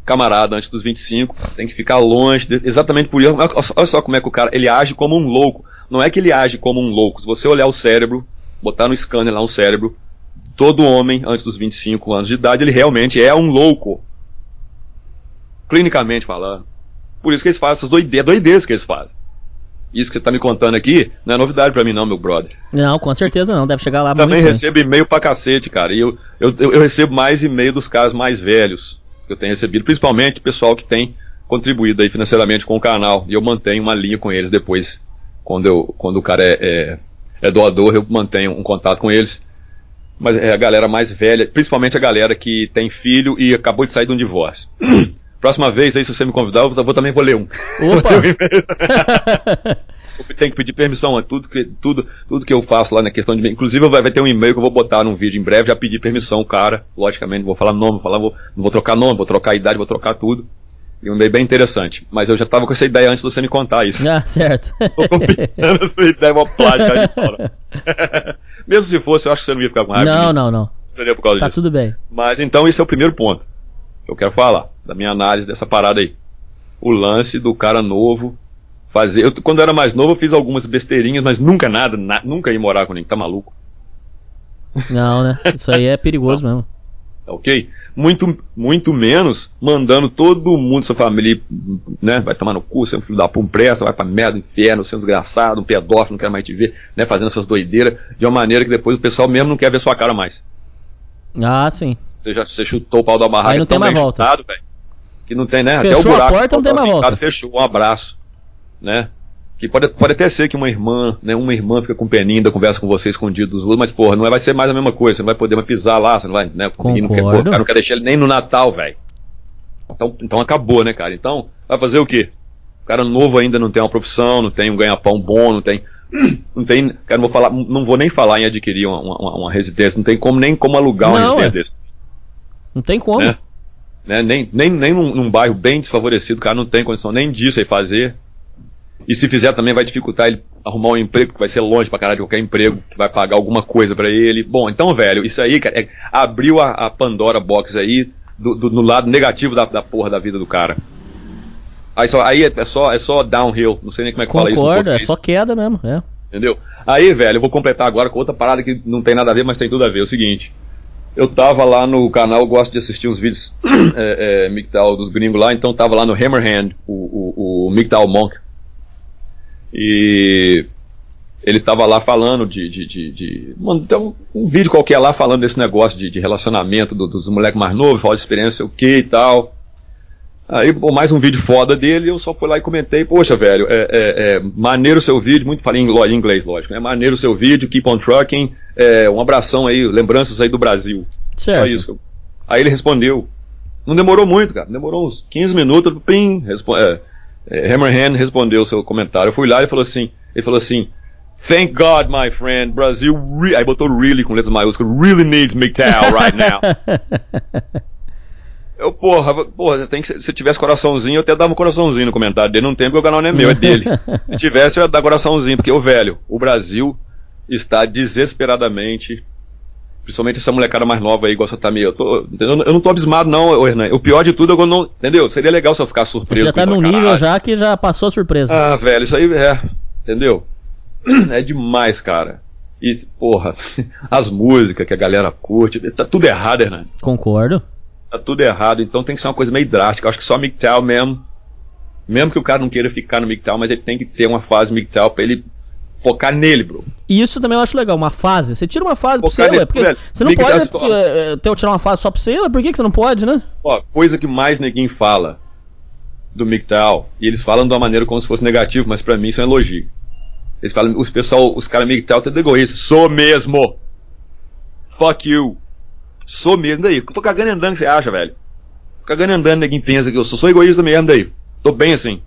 camarada antes dos 25 tem que ficar longe, de- exatamente por isso. Olha só como é que o cara ele age como um louco. Não é que ele age como um louco. Se você olhar o cérebro, botar no scanner lá um cérebro, todo homem antes dos 25 anos de idade, ele realmente é um louco. Clinicamente falando. Por isso que eles fazem essas doideiras, doideiras que eles fazem. Isso que você tá me contando aqui não é novidade pra mim não, meu brother. Não, com certeza não. Deve chegar lá Também muito. né? recebo e-mail pra cacete, cara. E eu, eu, eu, eu recebo mais e-mail dos caras mais velhos que eu tenho recebido, principalmente pessoal que tem contribuído aí financeiramente com o canal. E eu mantenho uma linha com eles depois, quando, eu, quando o cara é, é, é doador, eu mantenho um contato com eles. Mas é a galera mais velha, principalmente a galera que tem filho e acabou de sair de um divórcio. Próxima vez aí, se você me convidar, eu vou, também vou ler um. Opa! Tenho que pedir permissão a tudo que, tudo, tudo que eu faço lá na questão de. Inclusive, vai, vai ter um e-mail que eu vou botar num vídeo em breve, já pedir permissão, cara. Logicamente, não vou falar nome, vou falar, vou, não vou trocar nome, vou trocar idade, vou trocar tudo. E um e-mail bem interessante. Mas eu já tava com essa ideia antes de você me contar isso. Ah, certo. Tô combinando essa ideia, uma plática de fora. Mesmo se fosse, eu acho que você não ia ficar com raiva. não, não, não. Seria por causa Tá disso. tudo bem. Mas então esse é o primeiro ponto que eu quero falar, da minha análise dessa parada aí. O lance do cara novo fazer. Eu, quando eu era mais novo, eu fiz algumas besteirinhas, mas nunca nada, na- nunca ia morar com ninguém, tá maluco? Não, né? Isso aí é perigoso mesmo. Tá ok? Muito, muito menos mandando todo mundo, sua família, né? Vai tomar no cu, você é um filho da pum pressa, vai pra merda, inferno, você é um desgraçado, um pedófilo, não quero mais te ver, né? Fazendo essas doideiras de uma maneira que depois o pessoal mesmo não quer ver sua cara mais. Ah, sim. Você já você chutou o pau da barraca, Aí não tem mais volta. chutado, que não tem, né? Fechou Até o a buraco, porta, não tem mais picado, volta. Fechou, um abraço, né? Que pode, pode até ser que uma irmã, né? Uma irmã fica com peninha, conversa com você escondido dos outros, mas porra, não vai ser mais a mesma coisa. Você não vai poder mais pisar lá, você não vai, né? O menino quer, Concordo. pô, o cara não quer deixar ele nem no Natal, velho. Então, então acabou, né, cara? Então, vai fazer o quê? O cara novo ainda não tem uma profissão, não tem um ganha-pão bom, não tem. Não tem. Cara, não vou falar, não vou nem falar em adquirir uma, uma, uma residência, não tem como nem como alugar uma Não, residência é. desse Não tem como. né? né? Nem, nem, nem num, num bairro bem desfavorecido, o cara não tem condição nem disso aí fazer. E se fizer também vai dificultar ele arrumar um emprego, que vai ser longe pra caralho de qualquer emprego, que vai pagar alguma coisa pra ele. Bom, então, velho, isso aí, cara, é- abriu a, a Pandora Box aí do, do- lado negativo da, da porra da vida do cara. Aí, só, aí é, é só, é só downhill, não sei nem como é que fala isso. Concordo, é só queda mesmo. É. Entendeu? Aí, velho, eu vou completar agora com outra parada que não tem nada a ver, mas tem tudo a ver. É o seguinte. Eu tava lá no canal, eu gosto de assistir uns vídeos é, é, MGTOW dos gringos lá, então tava lá no Hammerhand, o, o, o MGTOW Monk. E ele tava lá falando de. de, de, de mano, tem um, um vídeo qualquer lá falando desse negócio de, de relacionamento do- dos moleques mais novos, fala de experiência o que e tal. Aí, pô, mais um vídeo foda dele, eu só fui lá e comentei, poxa, velho, é, é, é maneiro o seu vídeo, muito falei em, inglês, lógico, né? Maneiro o seu vídeo, keep on trucking, é, um abração aí, lembranças aí do Brasil. Só Certo. isso. Aí ele respondeu. Não demorou muito, cara. Demorou uns 15 minutos. Pim, respo é, é, Hammerhand respondeu o seu comentário. Eu fui lá e falou assim. Ele falou assim. Thank God, my friend. Brasil, re aí botou really com letras maiúsculas. Really needs MGTOW right now. Eu, porra, porra, tem que, se tivesse coraçãozinho, eu até dava um coraçãozinho no comentário dele. Não tem, porque o canal não é meu, é dele. Se tivesse, eu ia dar coraçãozinho, porque o velho, o Brasil está desesperadamente Principalmente essa molecada mais nova aí, gosta tá meio. Eu, tô, eu não tô abismado, não, Hernan. O pior de tudo é quando não. Entendeu? Seria legal se eu ficar surpreso. Você já tá num nível caralho. já que já passou a surpresa. Ah, velho, isso aí é. Entendeu? É demais, cara. E, porra, as músicas que a galera curte, tá tudo errado, Hernan. Concordo. Tá tudo errado, então tem que ser uma coisa meio drástica. Eu acho que só MGTOW mesmo. Mesmo que o cara não queira ficar no MGTOW, mas ele tem que ter uma fase MGTOW pra ele focar nele, bro. E isso também eu acho legal, uma fase. Você tira uma fase pra Pô, você, cara, ué. Porque velho, você não pode ó. é, é, ter, tirar uma fase só pra você, ué. Por que, que você não pode, né? Ó, coisa que mais neguinho fala do MGTOW, e eles falam de uma maneira como se fosse negativo, mas pra mim isso é um elogio. Eles falam, os pessoal, os caras MGTOW tudo egoísta. Sou mesmo! Fuck you! Sou mesmo, daí. Eu tô cagando andando, que você acha, velho? Tô cagando e andando, neguinho pensa que eu sou, sou egoísta mesmo, daí. Tô bem assim.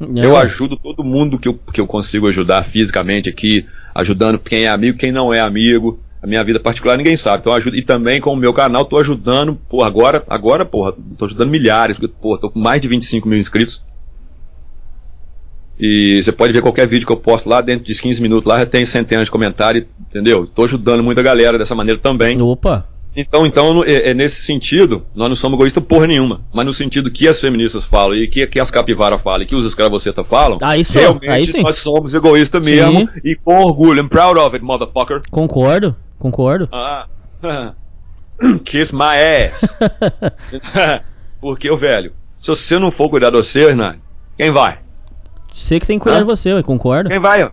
É, Eu ajudo todo mundo que eu, que eu consigo ajudar fisicamente aqui, ajudando quem é amigo, quem não é amigo. A minha vida particular ninguém sabe. Então eu ajudo. E também com o meu canal tô ajudando, porra, agora, agora, porra, tô ajudando milhares, porra, tô com mais de 25 mil inscritos. E você pode ver qualquer vídeo que eu posto lá, dentro de 15 minutos lá já tem centenas de comentários, entendeu? Tô ajudando muita galera dessa maneira também. Opa. Então, então é, é nesse sentido, nós não somos egoístas porra nenhuma. Mas no sentido que as feministas falam e que, que as capivaras falam e que os escravoceta falam, Aí só, realmente aí sim. nós somos egoístas Sim. mesmo e com orgulho. I'm proud of it, motherfucker. Concordo. Concordo. Ah. Kiss my ass. Porque, ô velho, se você não for cuidar de você, Hernani, quem vai? Você que tem que cuidar Hã? de você, ué. Concordo. Quem vai?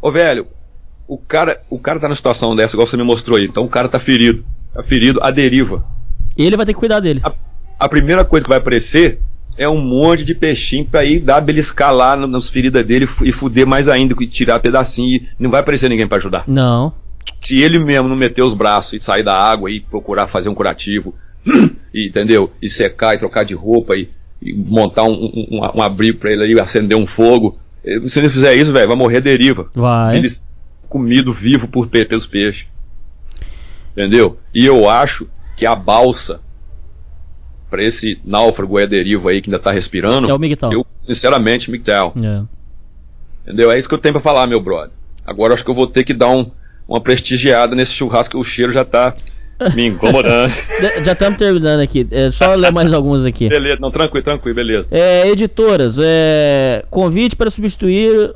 Ô velho, o cara, o cara tá numa situação dessa, igual você me mostrou aí. Então o cara tá ferido. Tá ferido à deriva. Ele vai ter que cuidar dele. a, a primeira coisa que vai aparecer é um monte de peixinho pra ir dar beliscar lá nas feridas dele e fuder mais ainda, e tirar pedacinho. E não vai aparecer ninguém pra ajudar. Não. Se ele mesmo não meter os braços e sair da água e procurar fazer um curativo, e, entendeu? E secar e trocar de roupa e, e montar um, um, um- um abrigo pra ele aí, acender um fogo. eh, Se ele fizer isso, velho, vai morrer deriva. Vai. Eles comido vivo por, pe- pelos peixes. Entendeu? E eu acho que a balsa pra esse náufrago à deriva aí que ainda tá respirando, É o Miguel. eu, sinceramente, Miguel, É. entendeu? É isso que eu tenho pra falar, meu brother. Agora eu acho que eu vou ter que dar um, uma prestigiada nesse churrasco, que o cheiro já tá me incomodando. Já estamos terminando aqui. É só ler mais alguns aqui. beleza, não, tranquilo, tranquilo, beleza. É, editoras, é, convite para substituir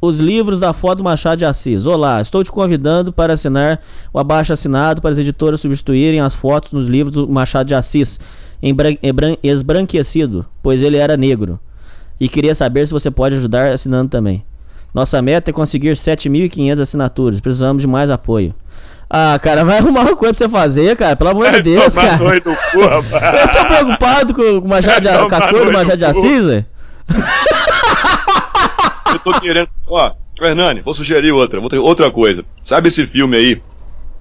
os livros da foto do Machado de Assis. Olá, estou te convidando para assinar o abaixo assinado para as editoras substituírem as fotos nos livros do Machado de Assis, esbranquecido, pois ele era negro. E queria saber se você pode ajudar assinando também. Nossa meta é conseguir 7.500 assinaturas. Precisamos de mais apoio. Ah, cara, vai arrumar uma coisa pra você fazer, cara. Pelo amor de Deus, cara. cu. Eu tô preocupado com o Machado de, com a cor do Machado de. Assis, velho. Eu tô querendo. Ó, Hernani, vou sugerir outra, outra, outra coisa. Sabe esse filme aí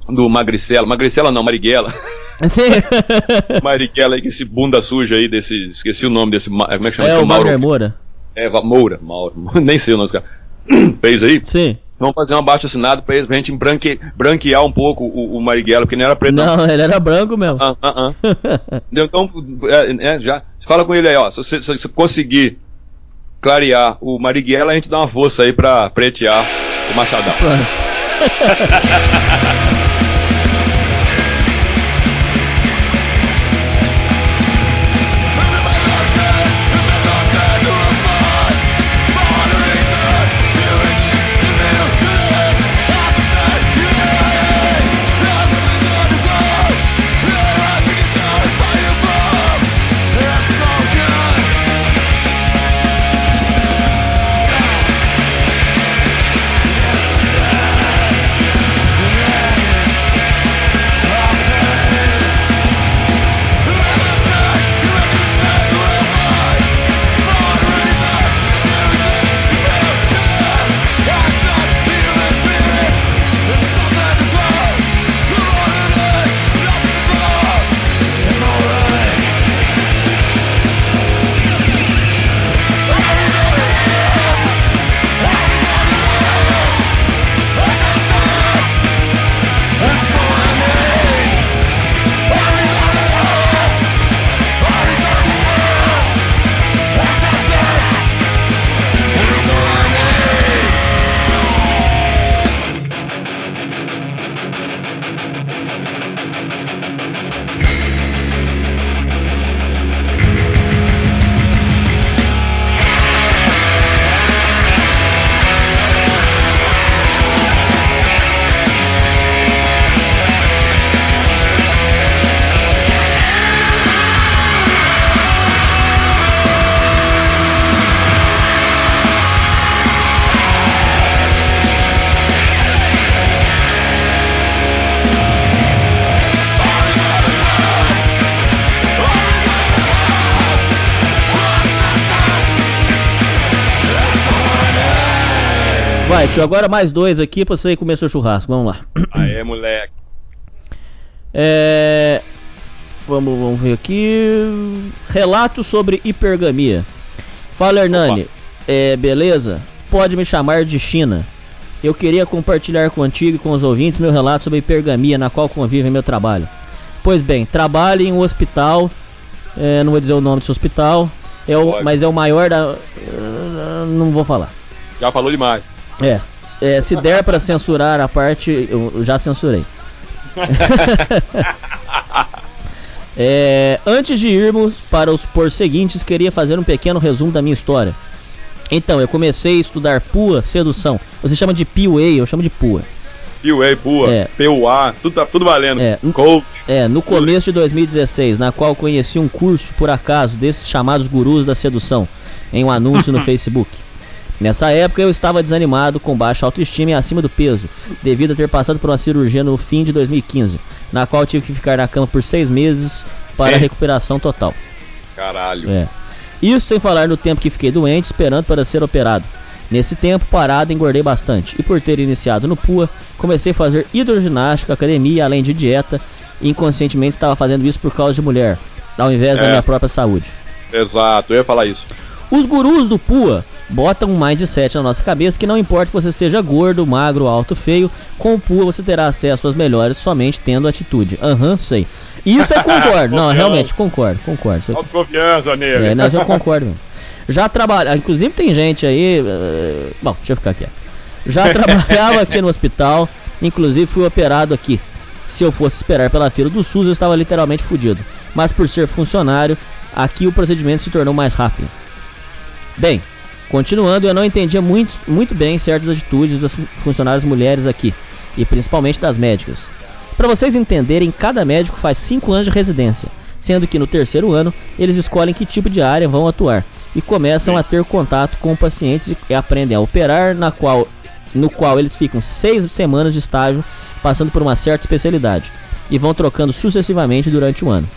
do Magricela? Magricela não, Marighella. Sim. Marighella aí, que esse bunda suja aí, desse. Esqueci o nome desse. Como é que chama É esse o Mauro? Wagner Moura. É, Moura, Mauro. Nem sei o nome desse cara. Fez aí? Sim. Vamos fazer um abaixo assinado pra, pra gente branque, branquear um pouco o, o Marighella, porque não era preto. Não, ele era branco mesmo. Ah, ah, ah. Então, é, é, já. Fala com ele aí, ó. Se você conseguir clarear o Marighella, a gente dá uma força aí pra pretear o Machadão. Tio, agora mais dois aqui pra você comer seu churrasco. Vamos lá. Aê, moleque. É. Vamos, vamos ver aqui. Relato sobre hipergamia. Fala, Hernani. É, beleza? Pode me chamar de China. Eu queria compartilhar contigo e com os ouvintes meu relato sobre a hipergamia na qual convive meu trabalho. Pois bem, trabalho em um hospital. é, não vou dizer o nome desse hospital. É o, mas é o maior da. Não vou falar. Já falou demais. É, é, se der pra censurar a parte, eu eu já censurei. É, antes de irmos para os por seguintes, queria fazer um pequeno resumo da minha história. Então, eu comecei a estudar PUA, sedução. Você chama de PUA, eu chamo de PUA. PUA, PUA, É. PUA, tudo, tá tudo valendo. É. Coach. É, no começo de 2016, na qual conheci um curso, por acaso, desses chamados gurus da sedução, em um anúncio no Facebook. Nessa época eu estava desanimado, com baixa autoestima e acima do peso, devido a ter passado por uma cirurgia no fim de 2015, na qual tive que ficar na cama por seis meses para É. recuperação total. Caralho. É. Isso sem falar no tempo que fiquei doente, esperando para ser operado. Nesse tempo, parado, engordei bastante. E por ter iniciado no PUA, comecei a fazer hidroginástica, academia, além de dieta. E inconscientemente estava fazendo isso por causa de mulher, ao invés da É. minha própria saúde. Exato, eu ia falar isso. Os gurus do PUA botam um mindset na nossa cabeça que não importa que você seja gordo, magro, alto, feio, com o PUA você terá acesso às melhores somente tendo atitude. Aham, sei. Isso eu concordo. não, Confiança. realmente, concordo, concordo. Isso eu Autoconfiança nele. é, mas eu concordo mesmo. Já trabalha, inclusive tem gente aí. eh, bom, deixa eu ficar aqui. Já trabalhava aqui no hospital, inclusive fui operado aqui. Se eu fosse esperar pela fila do SUS, eu estava literalmente fudido. Mas por ser funcionário, aqui o procedimento se tornou mais rápido. Bem, continuando, eu não entendia muito, muito bem certas atitudes das fu- funcionárias mulheres aqui, e principalmente das médicas. Para vocês entenderem, cada médico faz 5 anos de residência, sendo que no terceiro ano eles escolhem que tipo de área vão atuar e começam a ter contato com pacientes e aprendem a operar, na qual, no qual eles ficam seis semanas de estágio passando por uma certa especialidade e vão trocando sucessivamente durante o ano.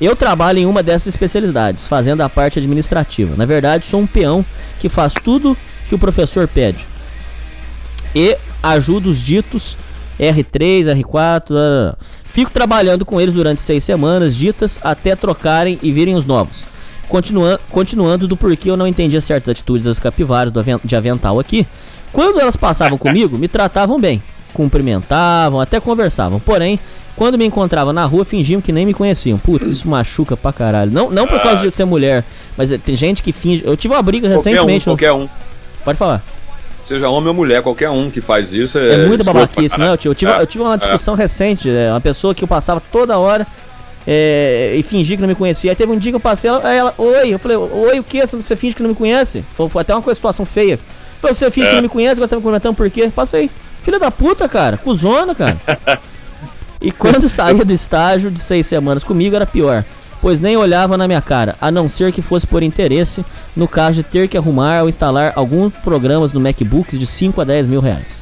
Eu trabalho em uma dessas especialidades, fazendo a parte administrativa. Na verdade, sou um peão que faz tudo que o professor pede. E ajudo os ditos R3, R4. ah, Fico trabalhando com eles durante seis semanas ditas até trocarem e virem os novos. Continua, continuando do porquê eu não entendia certas atitudes das capivaras do de avental aqui. Quando elas passavam comigo, me tratavam bem. Cumprimentavam, até conversavam. Porém, quando me encontravam na rua, fingiam que nem me conheciam. Putz, isso machuca pra caralho. Não, não por causa de ser mulher, mas é, tem gente que finge. Eu tive uma briga Qualquer um, recentemente. no- qualquer um. Pode falar. Seja homem ou mulher, qualquer um que faz isso é. É, escroto babaquice, né? Eu tive, eu tive, caralho. eu tive uma discussão recente, é, uma pessoa que eu passava toda hora é, e fingia que não me conhecia. Aí teve um dia que eu passei, ela, ela oi, eu falei, oi, o que? Você finge que não me conhece? Foi, foi até uma situação feia. Falei, você finge que É. não me conhece, você tá me comentando por quê? Passei. Filha da puta, cara, cuzona, cara. e quando saía do estágio de seis semanas comigo era pior. Pois nem olhava na minha cara, a não ser que fosse por interesse, no caso de ter que arrumar ou instalar alguns programas no MacBooks de 5 a 10 mil reais.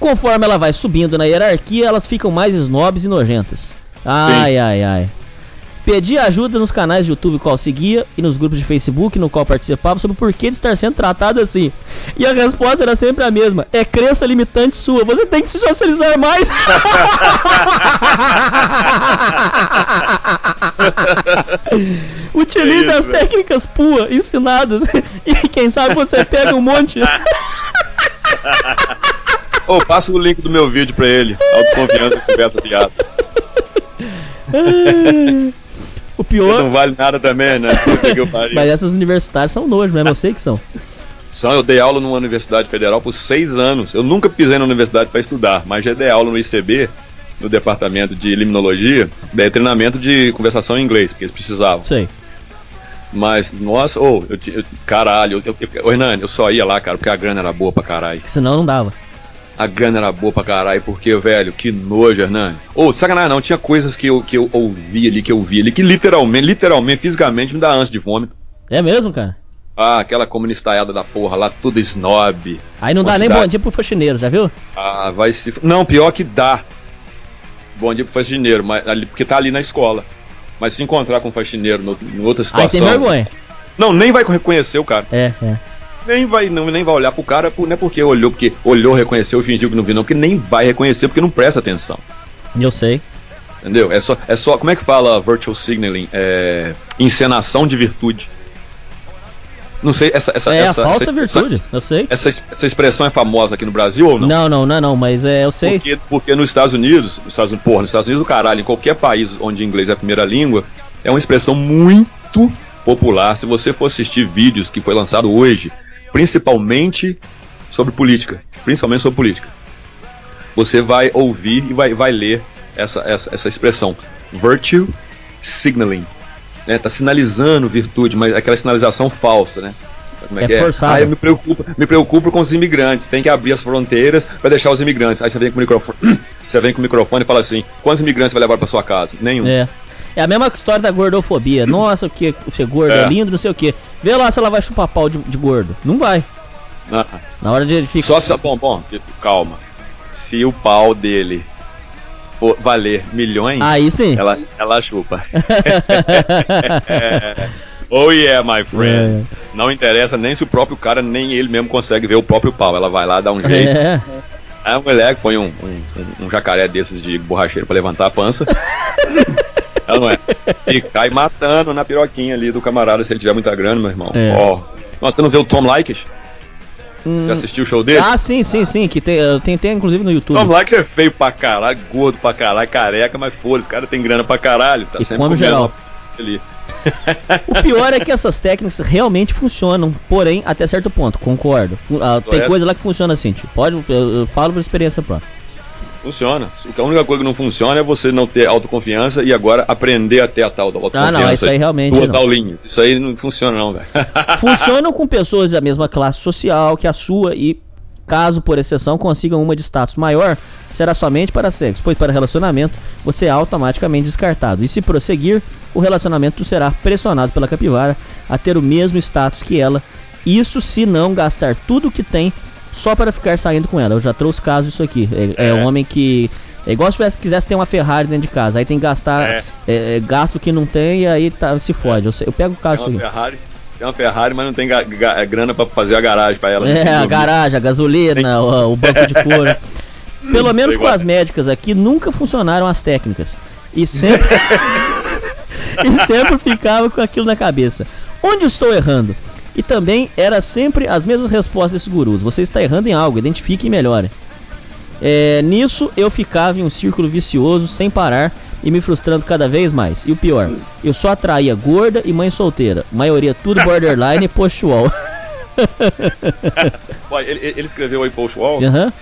Conforme ela vai subindo na hierarquia, elas ficam mais snobs e nojentas. Ai, ai, ai. Pedi ajuda nos canais de YouTube qual seguia e nos grupos de Facebook no qual participava sobre o porquê de estar sendo tratado assim. E a resposta era sempre a mesma: é crença limitante sua, você tem que se socializar mais. Utilize É as técnicas PUA ensinadas e quem sabe você pega um monte. Ô, passa o link do meu vídeo pra ele. Autoconfiança, conversa fiada. O pior. Não vale nada também, né? Eu. Mas essas universitárias são nojo, mesmo, eu sei que são. Só eu dei aula numa universidade federal por seis anos. Eu nunca pisei na universidade para estudar, mas já dei aula no ICB, no departamento de limnologia, dei treinamento de conversação em inglês, porque eles precisavam. Sei. Mas, nossa, ô, eu, eu- caralho, eu, eu, ô, Hernani, eu só ia lá, cara, porque a grana era boa pra caralho. Que senão não dava. A grana era boa pra caralho, porque, velho, que nojo, Hernani. Ô, sacanagem não, tinha coisas que eu, que eu ouvi ali, que eu vi ali, que literalmente, literalmente, fisicamente me dá ânsia de vômito. É mesmo, cara? Ah, aquela comunistaiada da porra lá, tudo snob. Aí não dá Uma nem cidade- bom dia pro faxineiro, já viu? Ah, vai se. Não, pior que dá. Bom dia pro faxineiro, mas, ali, porque tá ali na escola. Mas se encontrar com um faxineiro no, em outra Aí situação. tem vergonha. Não, nem vai reconhecer o cara. É, é. Nem vai, não, nem vai olhar pro cara, não é porque olhou, porque olhou, reconheceu fingiu que não viu, não, porque nem vai reconhecer, porque não presta atenção. Eu sei. Entendeu? É só, é só. Como é que fala virtual signaling? É, encenação de virtude. Não sei, essa. essa É a essa, falsa essa, virtude, Essa, eu sei. essa, essa expressão é famosa aqui no Brasil ou não? Não, não, não, é não, mas é, eu sei. Porque, porque nos Estados Unidos, nos Estados, porra, nos Estados Unidos, o caralho, em qualquer país onde inglês é a primeira língua, é uma expressão muito popular. Se você for assistir vídeos que foi lançado hoje, principalmente sobre política, principalmente sobre política, você vai ouvir e vai, vai ler essa, essa, essa expressão, virtue signaling. Né? Tá sinalizando virtude, mas aquela sinalização falsa, né? Como É que forçado. Ah, eu me preocupo, me preocupo com os imigrantes. Tem que abrir as fronteiras para deixar os imigrantes. Aí você vem com o microfone, você vem com o microfone e fala assim: quantos imigrantes vai levar para sua casa? Nenhum. É. É a mesma história da gordofobia. Nossa, que ser gordo é, É. lindo, não sei o quê. Vê lá se ela vai chupar pau de, de gordo. Não vai. Ah, Na hora de ele ficar. só se, bom, bom, calma. Se o pau dele for valer milhões, Aí sim. ela, ela chupa. É. Oh yeah, my friend. Não interessa nem se o próprio cara, nem ele mesmo consegue ver o próprio pau. Ela vai lá, dá um jeito. É. Aí a mulher põe um, um, um- um jacaré desses de borracheiro pra levantar a pança. Não é. E cai matando na piroquinha ali do camarada se ele tiver muita grana, meu irmão. É. Ó. Nossa, você não vê o Tom Likes? Hum. Já assistiu o show dele? Ah, sim, sim, sim. Que tem, tem, tem inclusive no YouTube. Tom Likes é feio pra caralho, gordo pra caralho, careca, mas foda-se, o cara tem grana pra caralho. Tá E sempre come geral. ali. O pior é que essas técnicas realmente funcionam, porém, até certo ponto, concordo. Ah, tem coisa lá que funciona assim, tipo, pode, eu, eu falo por experiência própria. Funciona. A única coisa que não funciona é você não ter autoconfiança e agora aprender a ter a tal da autoconfiança. Ah, não, isso aí realmente Duas não. aulinhas. Isso aí não funciona, não, velho. Funcionam com pessoas da mesma classe social que a sua e, caso por exceção consigam uma de status maior, será somente para sexo, pois para relacionamento você é automaticamente descartado. E se prosseguir, o relacionamento será pressionado pela capivara a ter o mesmo status que ela. Isso se não gastar tudo que tem só para ficar saindo com ela. Eu já trouxe caso disso aqui. É, é um homem que. É igual se tivesse, quisesse ter uma Ferrari dentro de casa. Aí tem que gastar É. é, é, gasto que não tem e aí tá, se fode. Eu, eu pego o caso aqui. Ferrari, tem uma Ferrari, mas não tem grana pra fazer a garagem pra ela. É, a garagem, a gasolina, o, o banco de couro. Pelo menos com as médicas aqui, nunca funcionaram as técnicas. E sempre. e sempre ficava com aquilo na cabeça. Onde estou errando? E também era sempre as mesmas respostas desses gurus. Você está errando em algo, identifique e melhore. É, nisso eu ficava em um círculo vicioso sem parar e me frustrando cada vez mais. E o pior, eu só atraía gorda e mãe solteira. Maioria tudo borderline e post-wall. Ele, ele escreveu aí post wall. Aham.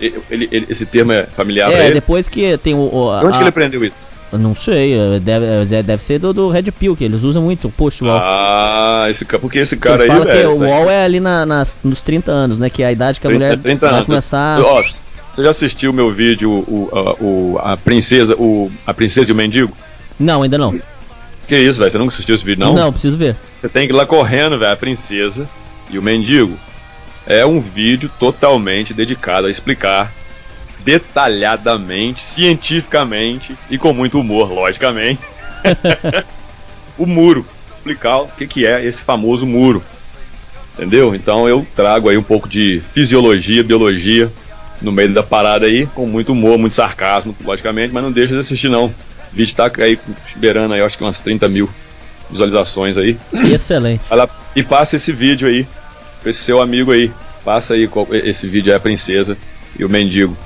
Ele- ele- ele- esse termo é familiar pra É, depois que tem o. o a- De onde que ele aprendeu isso? Não sei, é, deve, é, deve ser do, do Red Pill, que eles usam muito o post-wall. Ah, esse cara, porque esse cara eles aí, falam que velho. o isso aí- wall é ali na, nas, nos 30 anos, né? Que é a idade que a 30, mulher 30 vai anos. começar. Ó, você já assistiu o meu vídeo, o, o- a princesa, o, a princesa e o mendigo? Não, ainda não. Que isso, velho? Você nunca assistiu esse vídeo, não? Não, preciso ver. Você tem que ir lá correndo, velho. A princesa e o mendigo. É um vídeo totalmente dedicado a explicar detalhadamente, cientificamente e com muito humor, logicamente, o muro. Explicar o que, que é esse famoso muro. Entendeu? Então eu trago aí um pouco de fisiologia, biologia no meio da parada aí, com muito humor, muito sarcasmo, logicamente, mas não deixa de assistir não. O vídeo tá aí beirando aí, acho que umas 30 mil visualizações aí. Excelente. Lá e passa esse vídeo aí pra esse seu amigo aí. Passa aí esse vídeo é a princesa e o mendigo.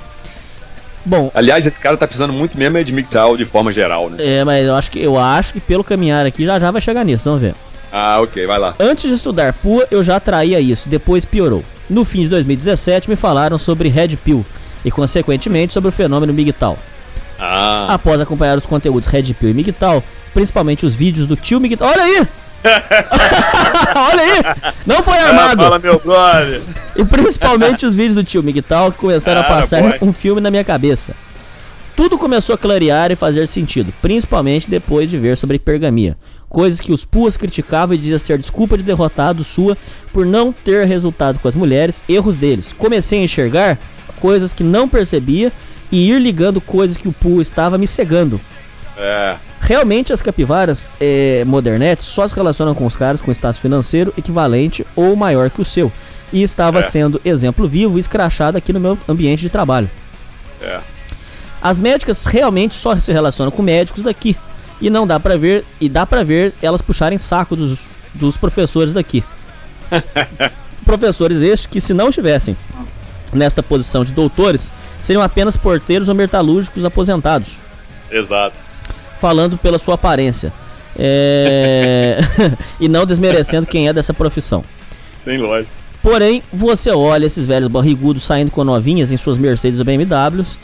Bom, Aliás, esse cara tá precisando muito mesmo é de MGTOW de forma geral, né? é, mas eu acho que eu acho que pelo caminhar aqui já já vai chegar nisso, vamos ver. Ah, ok, vai lá. Antes de estudar PUA, eu já traía isso, depois piorou. No fim de 2017, me falaram sobre Red Pill e, consequentemente, sobre o fenômeno MGTOW. Ah, Após acompanhar os conteúdos Red Pill e MGTOW, principalmente os vídeos do tio MGTOW. Olha aí! Olha aí! Não foi armado! fala meu brother. E principalmente os vídeos do tio MGTOW que começaram a Ah, passar boy. um filme na minha cabeça. Tudo começou a clarear e fazer sentido, principalmente depois de ver sobre hipergamia. Coisas que os puas criticavam e diziam ser desculpa de derrotado sua por não ter resultado com as mulheres, erros deles. Comecei a enxergar coisas que não percebia e ir ligando coisas que o pua estava me cegando. É, Realmente as capivaras é, modernetes só se relacionam com os caras com status financeiro equivalente ou maior que o seu. E estava É. sendo exemplo vivo e escrachado aqui no meu ambiente de trabalho. É. As médicas realmente só se relacionam com médicos daqui. E não dá pra ver, e dá pra ver elas puxarem saco dos, dos professores daqui. professores estes que se não estivessem nesta posição de doutores, seriam apenas porteiros ou metalúrgicos aposentados Exato. Falando pela sua aparência. É... e não desmerecendo quem é dessa profissão. Sem lógica. Porém, você olha esses velhos barrigudos saindo com novinhas em suas Mercedes ou BMWs.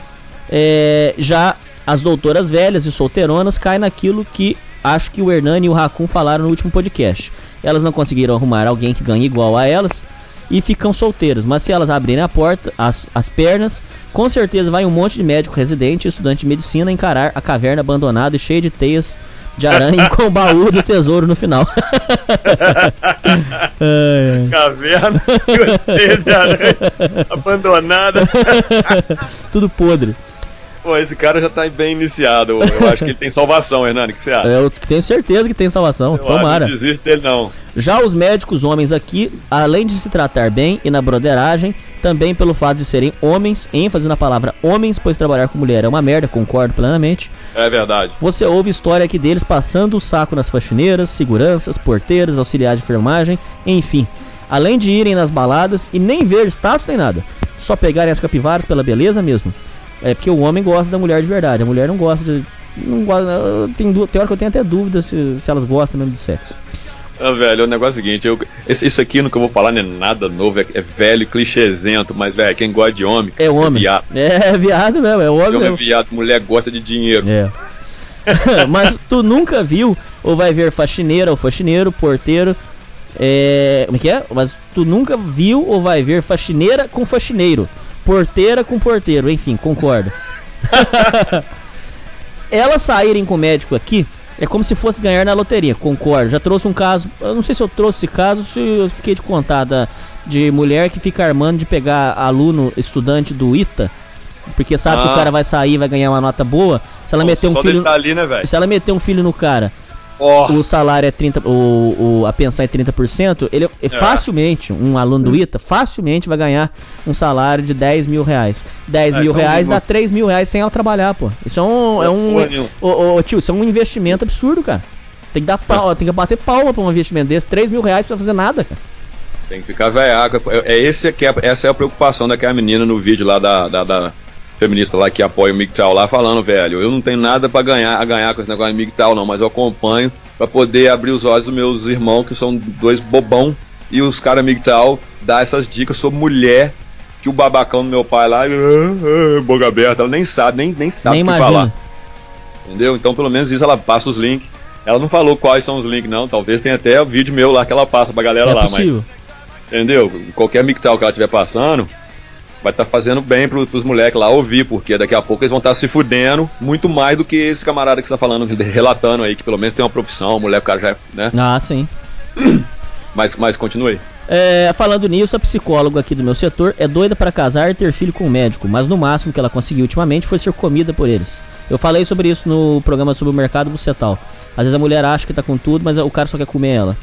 é, já as doutoras velhas e solteironas caem naquilo que acho que o Hernani e o Racun falaram no último podcast. Elas não conseguiram arrumar alguém que ganhe igual a elas e ficam solteiras. Mas se elas abrirem a porta, as, as pernas, com certeza vai um monte de médico residente e estudante de medicina encarar a caverna abandonada e cheia de teias de aranha com o baú do tesouro no final. Ai. Caverna, teia de aranha, abandonada. Tudo podre. Pô, esse cara já tá bem iniciado. Eu acho que ele tem salvação, Hernani. O que você acha? Eu tenho certeza que tem salvação. Eu Tomara. Não desiste dele, não. Já os médicos homens aqui, além de se tratar bem e na broderagem, também pelo fato de serem homens, ênfase na palavra homens, pois trabalhar com mulher é uma merda, concordo plenamente. É verdade. Você ouve história aqui deles passando o saco nas faxineiras, seguranças, porteiras, auxiliares de enfermagem, enfim. Além de irem nas baladas e nem ver status nem nada. Só pegarem as capivaras pela beleza mesmo. É porque o homem gosta da mulher de verdade, a mulher não gosta de. Não gosta. Tem, tem hora que eu tenho até dúvida se, se elas gostam mesmo de sexo. Ah, velho, o negócio é o seguinte, eu, esse- isso aqui no que eu vou falar não é nada novo, é, é velho, clichêzento, mas, velho, quem gosta de homem, É homem. viado. É viado mesmo, é homem Homem é mesmo. viado, mulher gosta de dinheiro. É. Mas tu nunca viu ou vai ver faxineira ou faxineiro, porteiro. É. Como é que é? Mas tu nunca viu ou vai ver faxineira com faxineiro, porteira com porteiro, enfim, concordo. Elas saírem com o médico aqui é como se fosse ganhar na loteria, concordo. Já trouxe um caso, eu não sei se eu trouxe esse caso, se eu fiquei de contar da, de mulher que fica armando de pegar aluno, estudante do ITA, porque sabe que o Ah. cara vai sair, vai ganhar uma nota boa. Se ela meter um filho, tá ali, né, se ela meter um filho no cara, Ó, o salário é 30, o, o a pensão é 30%, ele é, facilmente, um aluno do ITA, facilmente vai ganhar um salário de 10 mil reais. 10 É, mil é reais dá nível- 3 mil reais sem ela trabalhar, pô. Isso é um. É um nenhuma. ô, ô, tio, isso é um investimento absurdo, cara. Tem que dar pau, tem que bater palma pra um investimento desse. 3 mil reais pra fazer nada, cara. tem que ficar velhaca. É, é esse que é, essa é a preocupação daquela menina no vídeo lá da, da, da feminista lá que apoia o MGTOW lá, falando, velho, eu não tenho nada pra ganhar, a ganhar com esse negócio de MGTOW não, mas eu acompanho pra poder abrir os olhos dos meus irmãos, que são dois bobão, e os caras MGTOW dá essas dicas sobre mulher que o babacão do meu pai lá, "Ah, ah", boca aberta, ela nem sabe, nem, nem sabe Nem o que imagina. falar. Entendeu? Então, pelo menos isso ela passa os links. Ela não falou quais são os links, não. Talvez tenha até o vídeo meu lá que ela passa pra galera É lá, mas possível. Entendeu? Qualquer mictal que ela estiver passando, vai estar fazendo bem pro, pros moleques lá ouvir, porque daqui a pouco eles vão estar se fudendo muito mais do que esse camarada que você tá falando, relatando aí, que pelo menos tem uma profissão, mulher, o cara já é, né? Ah, sim. Mas, mas continue. É, falando nisso, a psicóloga aqui do meu setor é doida para casar e ter filho com um médico, mas no máximo que ela conseguiu ultimamente foi ser comida por eles. Eu falei sobre isso no programa sobre o mercado bucetal. Às vezes a mulher acha que tá com tudo, mas o cara só quer comer ela.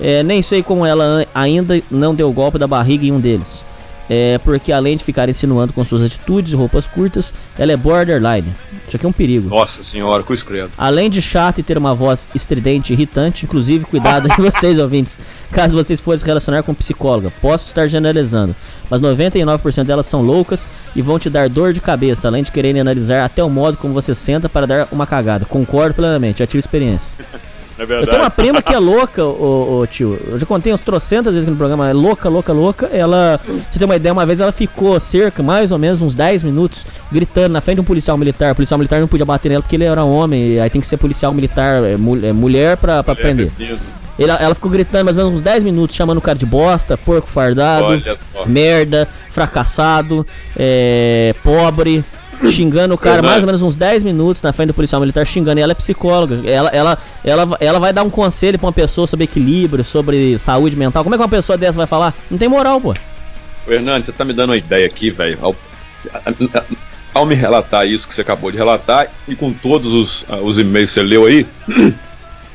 É, nem sei como ela ainda não deu o golpe da barriga em um deles. É, porque além de ficar insinuando com suas atitudes e roupas curtas, ela é borderline. Isso aqui é um perigo. Nossa senhora, cruz credo. Além de chata e ter uma voz estridente e irritante, inclusive cuidado aí vocês ouvintes, caso vocês forem se relacionar com psicóloga. Posso estar generalizando, mas 99% delas são loucas e vão te dar dor de cabeça, além de quererem analisar até o modo como você senta para dar uma cagada. Concordo plenamente, já tive experiência. É Eu verdade. tenho uma prima que é louca, ô, ô, tio. Eu já contei uns trocentas vezes aqui no programa. É louca, louca, louca. Ela, pra você ter uma ideia, uma vez ela ficou cerca, mais ou menos, uns 10 minutos, gritando na frente de um policial militar. O policial militar não podia bater nela porque ele era homem. Aí tem que ser policial militar, é, é, mulher pra, pra prender. Ele- ela ficou gritando mais ou menos uns 10 minutos, chamando o cara de bosta, porco fardado, merda, fracassado, é, pobre, xingando o cara Verdade. mais ou menos uns 10 minutos na frente do policial militar, xingando. E ela é psicóloga. Ela, ela, ela, ela vai dar um conselho pra uma pessoa sobre equilíbrio, sobre saúde mental. Como é que uma pessoa dessa vai falar? Não tem moral, pô. Ô, Hernani, você tá me dando uma ideia aqui, velho. Ao- ao me relatar isso que você acabou de relatar e com todos os, ah, os e-mails que você leu aí,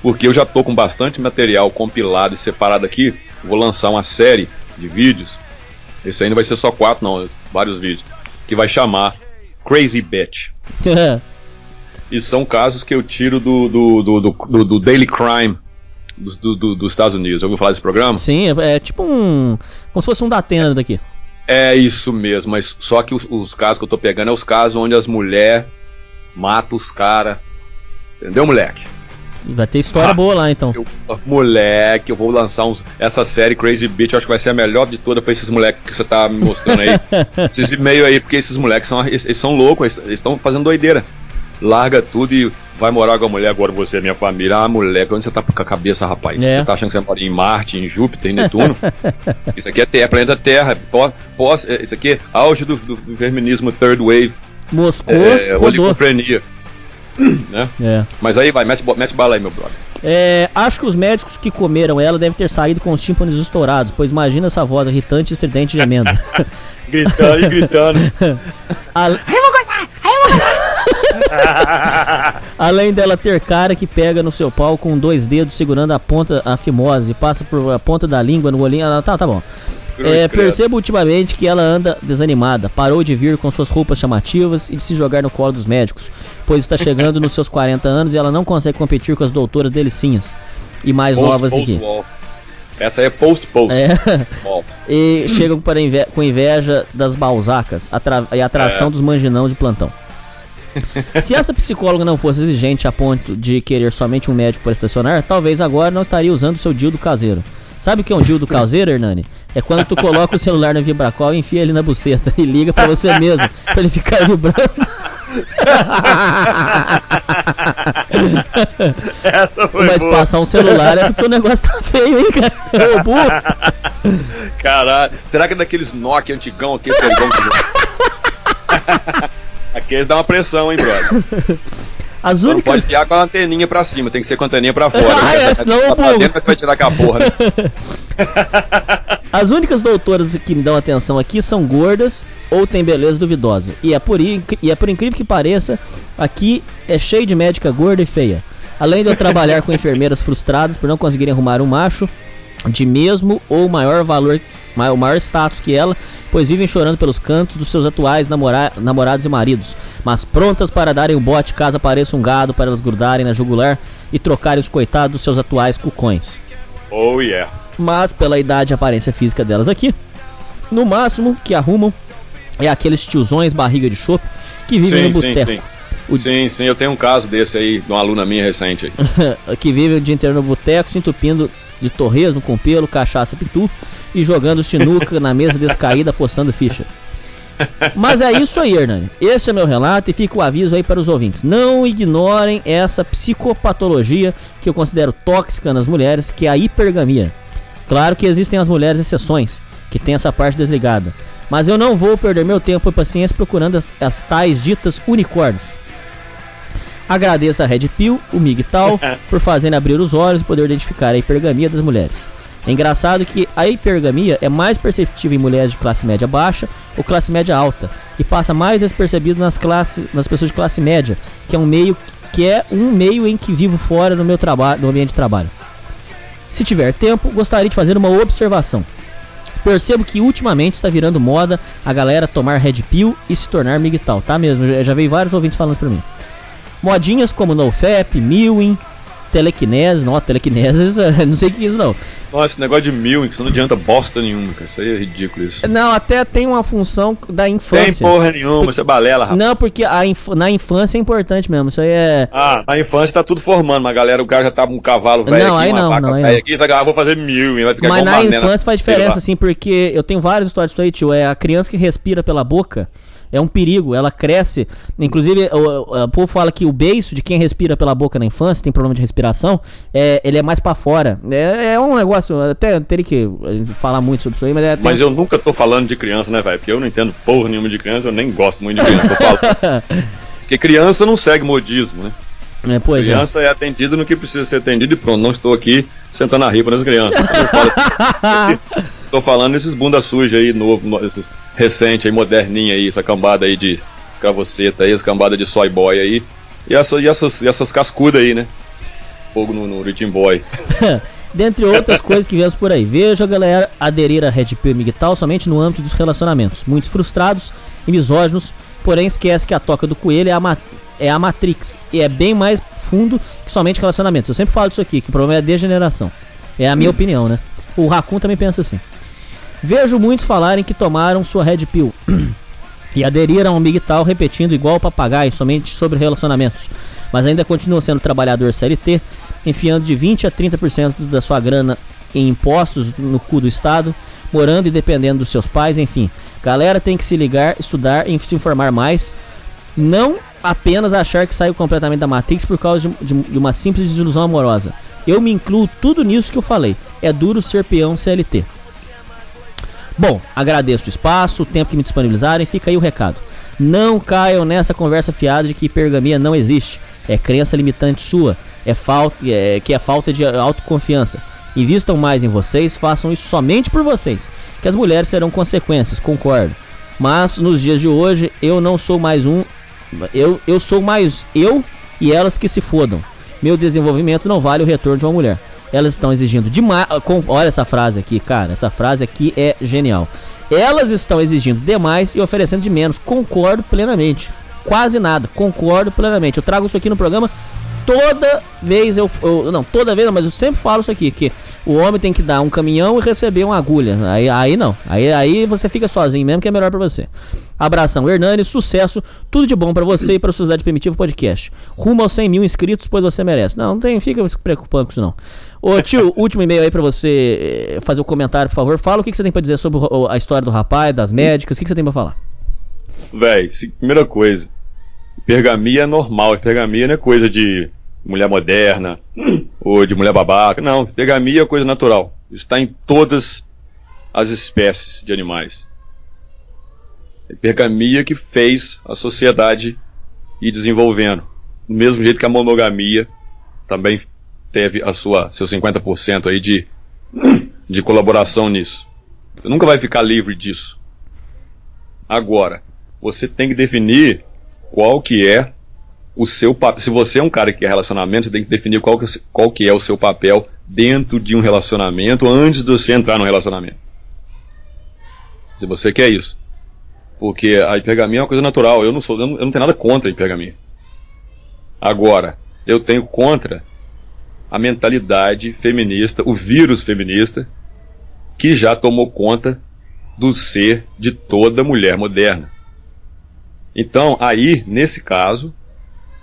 porque eu já tô com bastante material compilado e separado aqui, vou lançar uma série de vídeos. Esse aí não vai ser só quatro, não, vários vídeos, que vai chamar Crazy Bitch. E são casos que eu tiro do, do, do, do, do- Daily Crime dos, do, do- dos Estados Unidos. Já ouviu falar desse programa? Sim, é, é tipo um. Como se fosse um da Atena daqui. É isso mesmo, mas só que os, os casos que eu tô pegando é os casos onde as mulheres matam os caras. Entendeu, moleque? Vai ter história Ah. boa lá então. Eu, moleque, eu vou lançar uns, essa série Crazy Bitch, eu acho que vai ser a melhor de toda pra esses moleques que você tá me mostrando aí. esses e-mails aí, porque esses moleques são, eles, eles são loucos, eles estão fazendo doideira. Larga tudo e vai morar com a mulher, agora você é minha família. Ah, moleque, onde você tá com a cabeça, rapaz? É. Você tá achando que você mora em Marte, em Júpiter, em Netuno? isso aqui é Terra, planeta Terra. Pós, pós, é, isso aqui é auge do, do, do feminismo third wave, Moscou, é, rodou. Né? É. Mas aí vai, mete, mete bala aí, meu brother. É, acho que os médicos que comeram ela devem ter saído com os tímpanos estourados, pois imagina essa voz irritante e estridente gemendo. Gritando e gritando. A- Além dela ter cara que pega no seu pau com dois dedos segurando a ponta, a fimose, passa por a ponta da língua no olhinho. ela- Tá, tá bom. É, percebo ultimamente que ela anda desanimada, parou de vir com suas roupas chamativas e de se jogar no colo dos médicos, pois está chegando nos seus 40 anos e ela não consegue competir com as doutoras delicinhas e mais Post, novas post aqui. wall. Essa é post-post. É. E chegam para inve- com inveja das balzacas atra- e atração É. dos manginão de plantão. Se essa psicóloga não fosse exigente a ponto de querer somente um médico para estacionar, talvez agora não estaria usando seu dildo caseiro. Sabe o que é um dildo caseiro, Hernani? É quando tu coloca o celular no vibracol e enfia ele na buceta e liga pra você mesmo, pra ele ficar vibrando. Mas boa. passar um celular é porque o negócio tá feio, hein, cara? Ô, burro. Caralho. Será que é daqueles Nokia antigão, aqueles antigão. Aqueles dá uma pressão, hein, brother? As Não únicas. pode fiar com a anteninha pra cima, tem que ser com a anteninha pra fora. Ah, é, senão tá bugo. dentro, vai tirar com a porra, né? As únicas doutoras que me dão atenção aqui são gordas ou têm beleza duvidosa. E é, por, e é por incrível que pareça, aqui é cheio de médica gorda e feia. Além de eu trabalhar com enfermeiras frustradas por não conseguirem arrumar um macho de mesmo ou maior valor, o maior status que ela, pois vivem chorando pelos cantos dos seus atuais namora- namorados e maridos, mas prontas para darem o bote caso apareça um gado para elas grudarem na jugular e trocarem os coitados dos seus atuais cucões Oh, yeah. mas pela idade e aparência física delas aqui, no máximo que arrumam é aqueles tiozões barriga de chope que vivem Sim, no sim, boteco. sim. O- Sim, sim, eu tenho um caso desse aí, de uma aluna minha recente aí. que vivem o dia inteiro no boteco, se entupindo de torresmo com pelo, cachaça pitu e jogando sinuca na mesa descaída apostando ficha. Mas é isso aí, Hernani. Esse é meu relato e fica o aviso aí para os ouvintes. Não ignorem essa psicopatologia que eu considero tóxica nas mulheres, que é a hipergamia. Claro que existem as mulheres exceções, que tem essa parte desligada. Mas eu não vou perder meu tempo e paciência procurando as, as tais ditas unicórnios. Agradeço a Red Pill, o MGTOW, por fazerem abrir os olhos e poder identificar a hipergamia das mulheres. É engraçado que a hipergamia é mais perceptível em mulheres de classe média baixa ou classe média alta e passa mais despercebido nas classes, nas pessoas de classe média, que é um meio que é um meio em que vivo fora no meu trabalho, no ambiente de trabalho. Se tiver tempo, gostaria de fazer uma observação. Percebo que ultimamente está virando moda a galera tomar Red Pill e se tornar MGTOW, tá mesmo? Eu já veio vários ouvintes falando pra mim. Modinhas como NoFap, Mewing, Telekinese, não, Telekinese, não sei o que é isso não. Nossa, esse negócio de que isso não adianta bosta nenhuma, cara. Isso aí é ridículo isso. Não, até tem uma função da Tem infância. porra nenhuma, você é balela, rapaz. Não, porque inf- na infância é importante mesmo, isso aí é... Ah, na infância tá tudo formando, mas galera, o cara já tá com um cavalo velho Não, aqui, aí uma não, vaca não, aí velha aqui, vai, ah, vou fazer e vai ficar Mas na infância faz diferença, assim, porque eu tenho várias histórias disso aí, tio. É a criança que respira pela boca. É um perigo, ela cresce. Inclusive, o, o, povo fala que o beiço de quem respira pela boca na infância, tem problema de respiração, é, ele é mais pra fora. É, é um negócio, até teria que eh, falar muito sobre isso aí, mas é. tem- Mas eu nunca tô falando de criança, né, velho? Porque eu não entendo porra nenhuma de criança, eu nem gosto muito de criança. Porque criança não segue modismo, né? É, pois é. Criança é atendida no que precisa ser atendido e pronto. Não estou aqui sentando a ripa nas crianças. Tô falando esses bunda suja aí, novo, no- esses recente aí, moderninho aí, essa cambada aí de escravoceta aí, as cambadas de soy boy aí. E, essa, e, essas, e essas cascudas aí, né? Fogo no, no Rhythm Boy. Dentre outras coisas que vemos por aí. Vejo a galera aderir a Red Pill Migtal somente no âmbito dos relacionamentos. Muitos frustrados e misóginos, porém esquece que a toca do coelho é a, ma é a Matrix. E é bem mais fundo que somente relacionamentos. Eu sempre falo disso aqui, que o problema é a degeneração. É a minha opinião, né? O Raccoon também pensa assim. Vejo muitos falarem que tomaram sua Red Pill e aderiram ao MGTOW repetindo igual papagaio somente sobre relacionamentos, mas ainda continua sendo trabalhador CLT, enfiando de 20 a 30% da sua grana em impostos no cu do Estado, morando e dependendo dos seus pais, enfim. Galera tem que se ligar, estudar e se informar mais. Não apenas achar que saiu completamente da Matrix por causa de, de- de uma simples desilusão amorosa. Eu me incluo tudo nisso que eu falei. É duro ser peão CLT. Bom, agradeço o espaço, o tempo que me disponibilizarem, fica aí o recado. Não caiam nessa conversa fiada de que hipergamia não existe. É crença limitante sua, é falta, é, que é falta de autoconfiança. Invistam mais em vocês, façam isso somente por vocês, que as mulheres serão consequências, concordo. Mas nos dias de hoje eu não sou mais um, eu, eu sou mais eu e elas que se fodam. Meu desenvolvimento não vale o retorno de uma mulher. Elas estão exigindo demais. com- Olha essa frase aqui, cara. Essa frase aqui é genial. Elas estão exigindo demais e oferecendo de menos. Concordo plenamente. Quase nada. Concordo plenamente. Eu trago isso aqui no programa toda vez eu, eu- não toda vez não, mas eu sempre falo isso aqui que o homem tem que dar um caminhão e receber uma agulha. Aí, aí não. Aí, aí você fica sozinho mesmo que é melhor pra você. Abração. Hernani sucesso. Tudo de bom pra você e pra Sociedade Primitiva Podcast. Rumo aos 100 mil inscritos pois você merece. Não não tem fica se preocupando com isso não. Ô tio último e-mail aí pra você eh, fazer o comentário por favor. Fala o que, que você tem pra dizer sobre o- a história do rapaz das médicas o que, que você tem pra falar? Véi, primeira coisa. Hipergamia é normal. Hipergamia não é coisa de mulher moderna ou de mulher babaca. Não, hipergamia é coisa natural. Isso está em todas as espécies de animais. Hipergamia que fez a sociedade ir desenvolvendo. Do mesmo jeito que a monogamia também teve a sua seu 50% aí de, de colaboração nisso. Você nunca vai ficar livre disso. Agora, você tem que definir qual que é o seu papel. Se você é um cara que quer relacionamento, você tem que definir qual que, é o seu- qual que é o seu papel dentro de um relacionamento antes de você entrar no relacionamento. Se você quer isso. Porque a hipergamia é uma coisa natural. Eu não sou, eu não, eu não tenho nada contra a hipergamia. Agora, eu tenho contra a mentalidade feminista, o vírus feminista, que já tomou conta do ser de toda mulher moderna. Então, aí, nesse caso,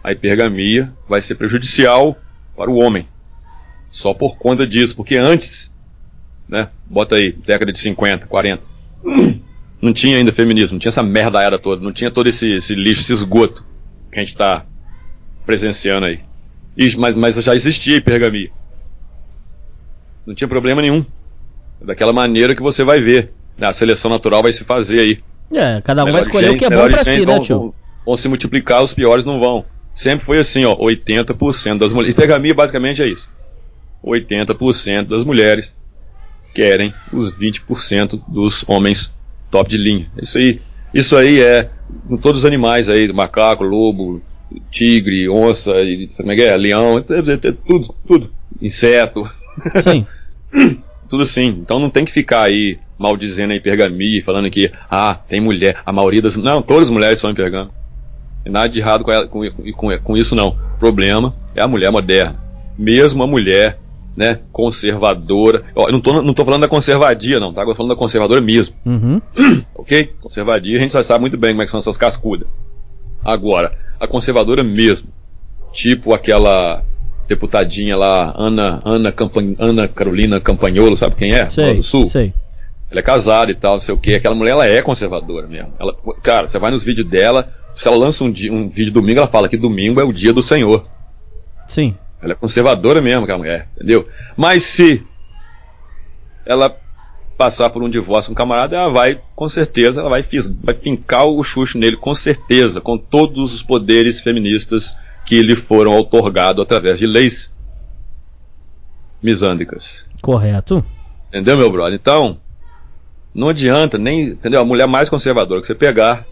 a hipergamia vai ser prejudicial para o homem. Só por conta disso, porque antes, né, bota aí, década de 50, 40, não tinha ainda feminismo, não tinha essa merda era toda, não tinha todo esse, esse lixo, esse esgoto que a gente está presenciando aí. E- mas, mas já existia hipergamia. Não tinha problema nenhum. Daquela maneira que você vai ver. né, A seleção natural vai se fazer aí. é cada um vai escolher o genes- que é bom pra si né vão, tio Vão, vão se multiplicar, os piores não vão. Sempre foi assim, ó, 80% das mulheres. Hipergamia basicamente é isso. 80% das mulheres querem os 20% dos homens top de linha. Isso aí, isso aí é com todos os animais aí, macaco, lobo, tigre, onça, e, como é que é? Leão, é, é, é tudo, tudo. Inseto, sim tudo assim. Então não tem que ficar aí maldizendo a hipergamia, falando que, ah, tem mulher, a maioria das. Não, todas as mulheres são hipergamas. Nada de errado com, ela- com, com, com isso, não. O problema é a mulher moderna. Mesmo a mulher, né, conservadora. Ó, não tô, não tô falando da conservadia, não, tá? Eu tô falando da conservadora mesmo. uhum. Ok? Conservadia, a gente já sabe muito bem como é que são essas cascudas. Agora, a conservadora mesmo. Tipo aquela deputadinha lá, Ana, Ana, Campan, Ana Carolina Campanholo, sabe quem é? Sei do Sul. sei Ela é casada e tal, não sei o que. Aquela mulher, ela é conservadora mesmo. Ela, cara, você vai nos vídeos dela, se ela lança um, dia, um vídeo domingo, ela fala que domingo é o dia do Senhor. sim Ela é conservadora mesmo, aquela mulher, entendeu? Mas se ela passar por um divórcio com um camarada, ela vai, com certeza, ela vai, fis- vai fincar o chucho nele, com certeza, com todos os poderes feministas que lhe foram outorgados através de leis misândricas. correto Entendeu, meu brother? Então, não adianta nem, entendeu? A mulher mais conservadora que você pegar,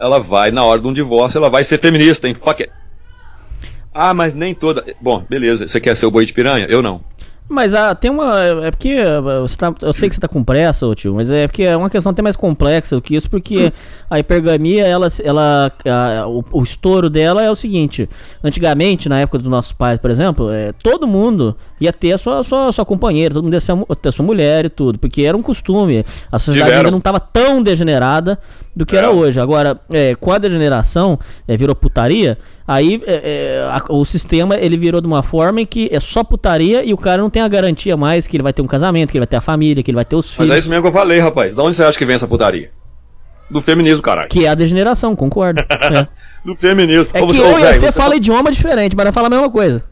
ela vai, na hora de um divórcio, ela vai ser feminista, hein? Fuck it. Ah, mas nem toda. Bom, beleza. Você quer ser o boi de piranha? Eu não. Mas ah, tem uma. É porque ah, você tá- eu sei que você tá com pressa, ô tio, mas é porque é uma questão até mais complexa do que isso, porque a hipergamia, ela, ela, ah, o, o estouro dela é o seguinte: antigamente, na época dos nossos pais, por exemplo, é, todo mundo ia ter a sua, sua, sua companheira, todo mundo ia a ter a sua mulher e tudo, porque era um costume. A sociedade Tiveram. ainda não estava tão degenerada do que era É. hoje. Agora, é, com a degeneração, é, virou putaria. Aí é, é, a- o sistema ele virou de uma forma em que é só putaria e o cara não tem a garantia mais que ele vai ter um casamento, que ele vai ter a família, que ele vai ter os Mas filhos. é isso mesmo que eu falei, rapaz. Da onde você acha que vem essa putaria? Do feminismo, caralho. Que é a degeneração, concordo. É, Do feminismo. É que ô, eu você você fala idioma diferente, mas não fala a mesma coisa.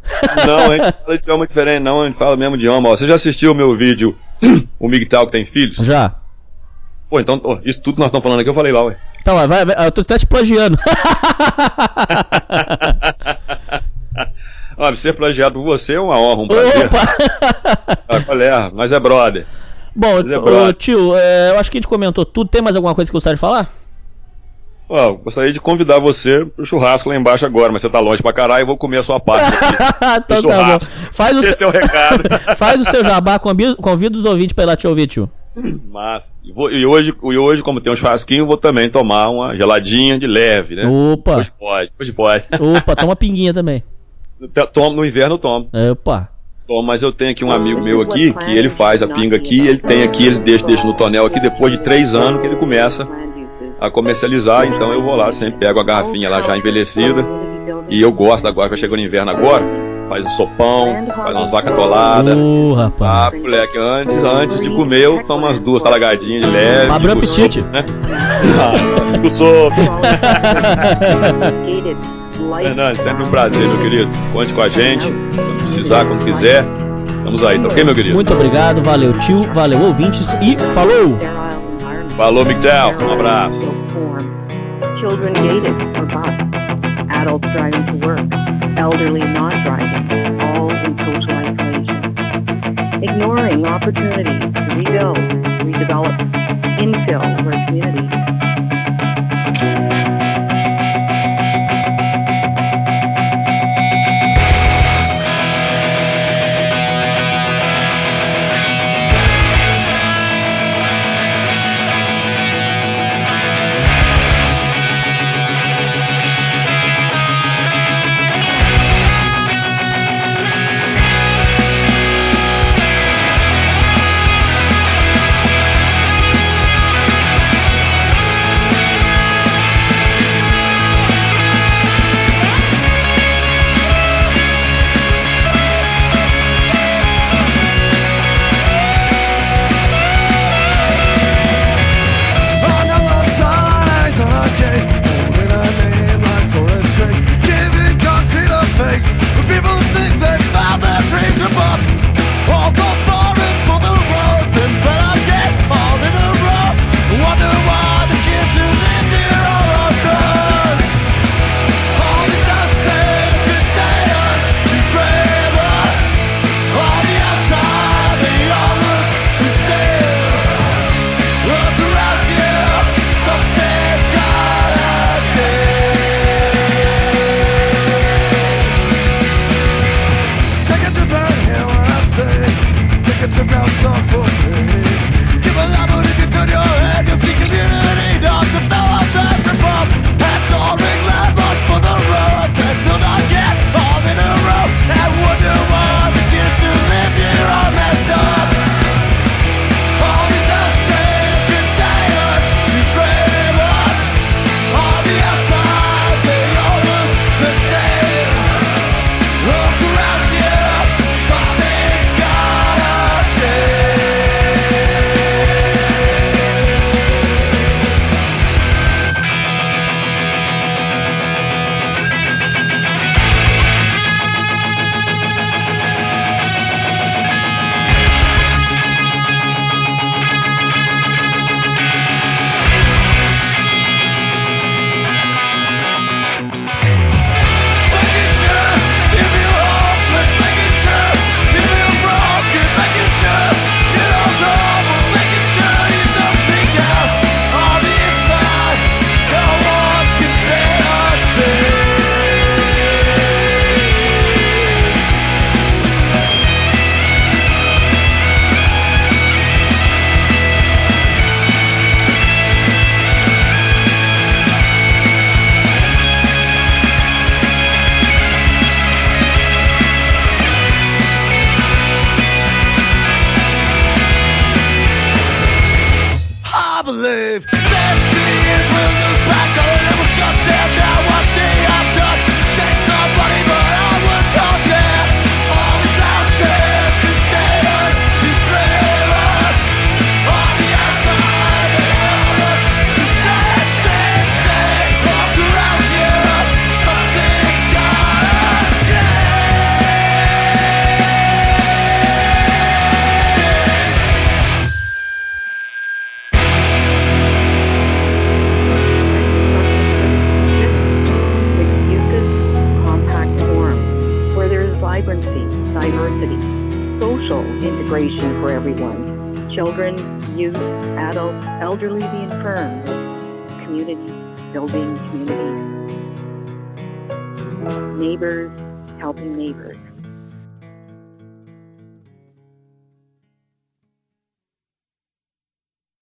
Não, a gente fala idioma diferente, não, a gente fala o mesmo idioma. Ó, você já assistiu o meu vídeo, o Migtal que tem filhos? Já. Pô, então, ó, isso tudo que nós estamos falando aqui eu falei lá, ué. Então, vai, vai, eu tô até te plagiando. Olha, ser plagiado por você é uma honra, um prazer. Opa! Ah, qual é? Mas é brother. Bom, é brother. tio, é, eu acho que a gente comentou tudo. Tem mais alguma coisa que gostaria de falar? Ó, eu gostaria de convidar você pro churrasco lá embaixo agora, mas você tá longe pra caralho, eu vou comer a sua parte aqui. então tá bom. Faz o, Esse é seu, o recado. faz o seu jabá, convida, convida os ouvintes pra ir lá te ouvir, tio. Mas, e, vou- e hoje, e hoje, como tem um churrasquinho, eu vou também tomar uma geladinha de leve, né? Opa! Hoje pode, hoje pode. Opa, toma pinguinha também. Tomo, no inverno eu tomo. Opa. Tomo, mas eu tenho aqui um amigo meu aqui, que ele faz a pinga aqui, ele tem aqui, eles deixam, deixam no tonel aqui, depois de três anos que ele começa a comercializar, então eu vou lá, sempre pego a garrafinha lá já envelhecida, e eu gosto agora, que chegou no inverno agora, faz um sopão, faz umas vacas atoladas. Ô, Ah, rapaz. moleque, antes, antes de comer eu tomo umas duas talagadinhas de leve. Abre o apetite. né? Ah, com sopa. Fernando, sempre um prazer, meu querido. Conte com a gente, quando precisar, quando quiser. Estamos aí, tá ok, meu querido? Muito obrigado, valeu tio, valeu ouvintes e falou! Falou, Miguel. Um abraço. Children gated or bus. Adults driving to work. Elderly not driving. All in social isolation. Ignoring opportunities to rebuild, redevelop, infill our communities.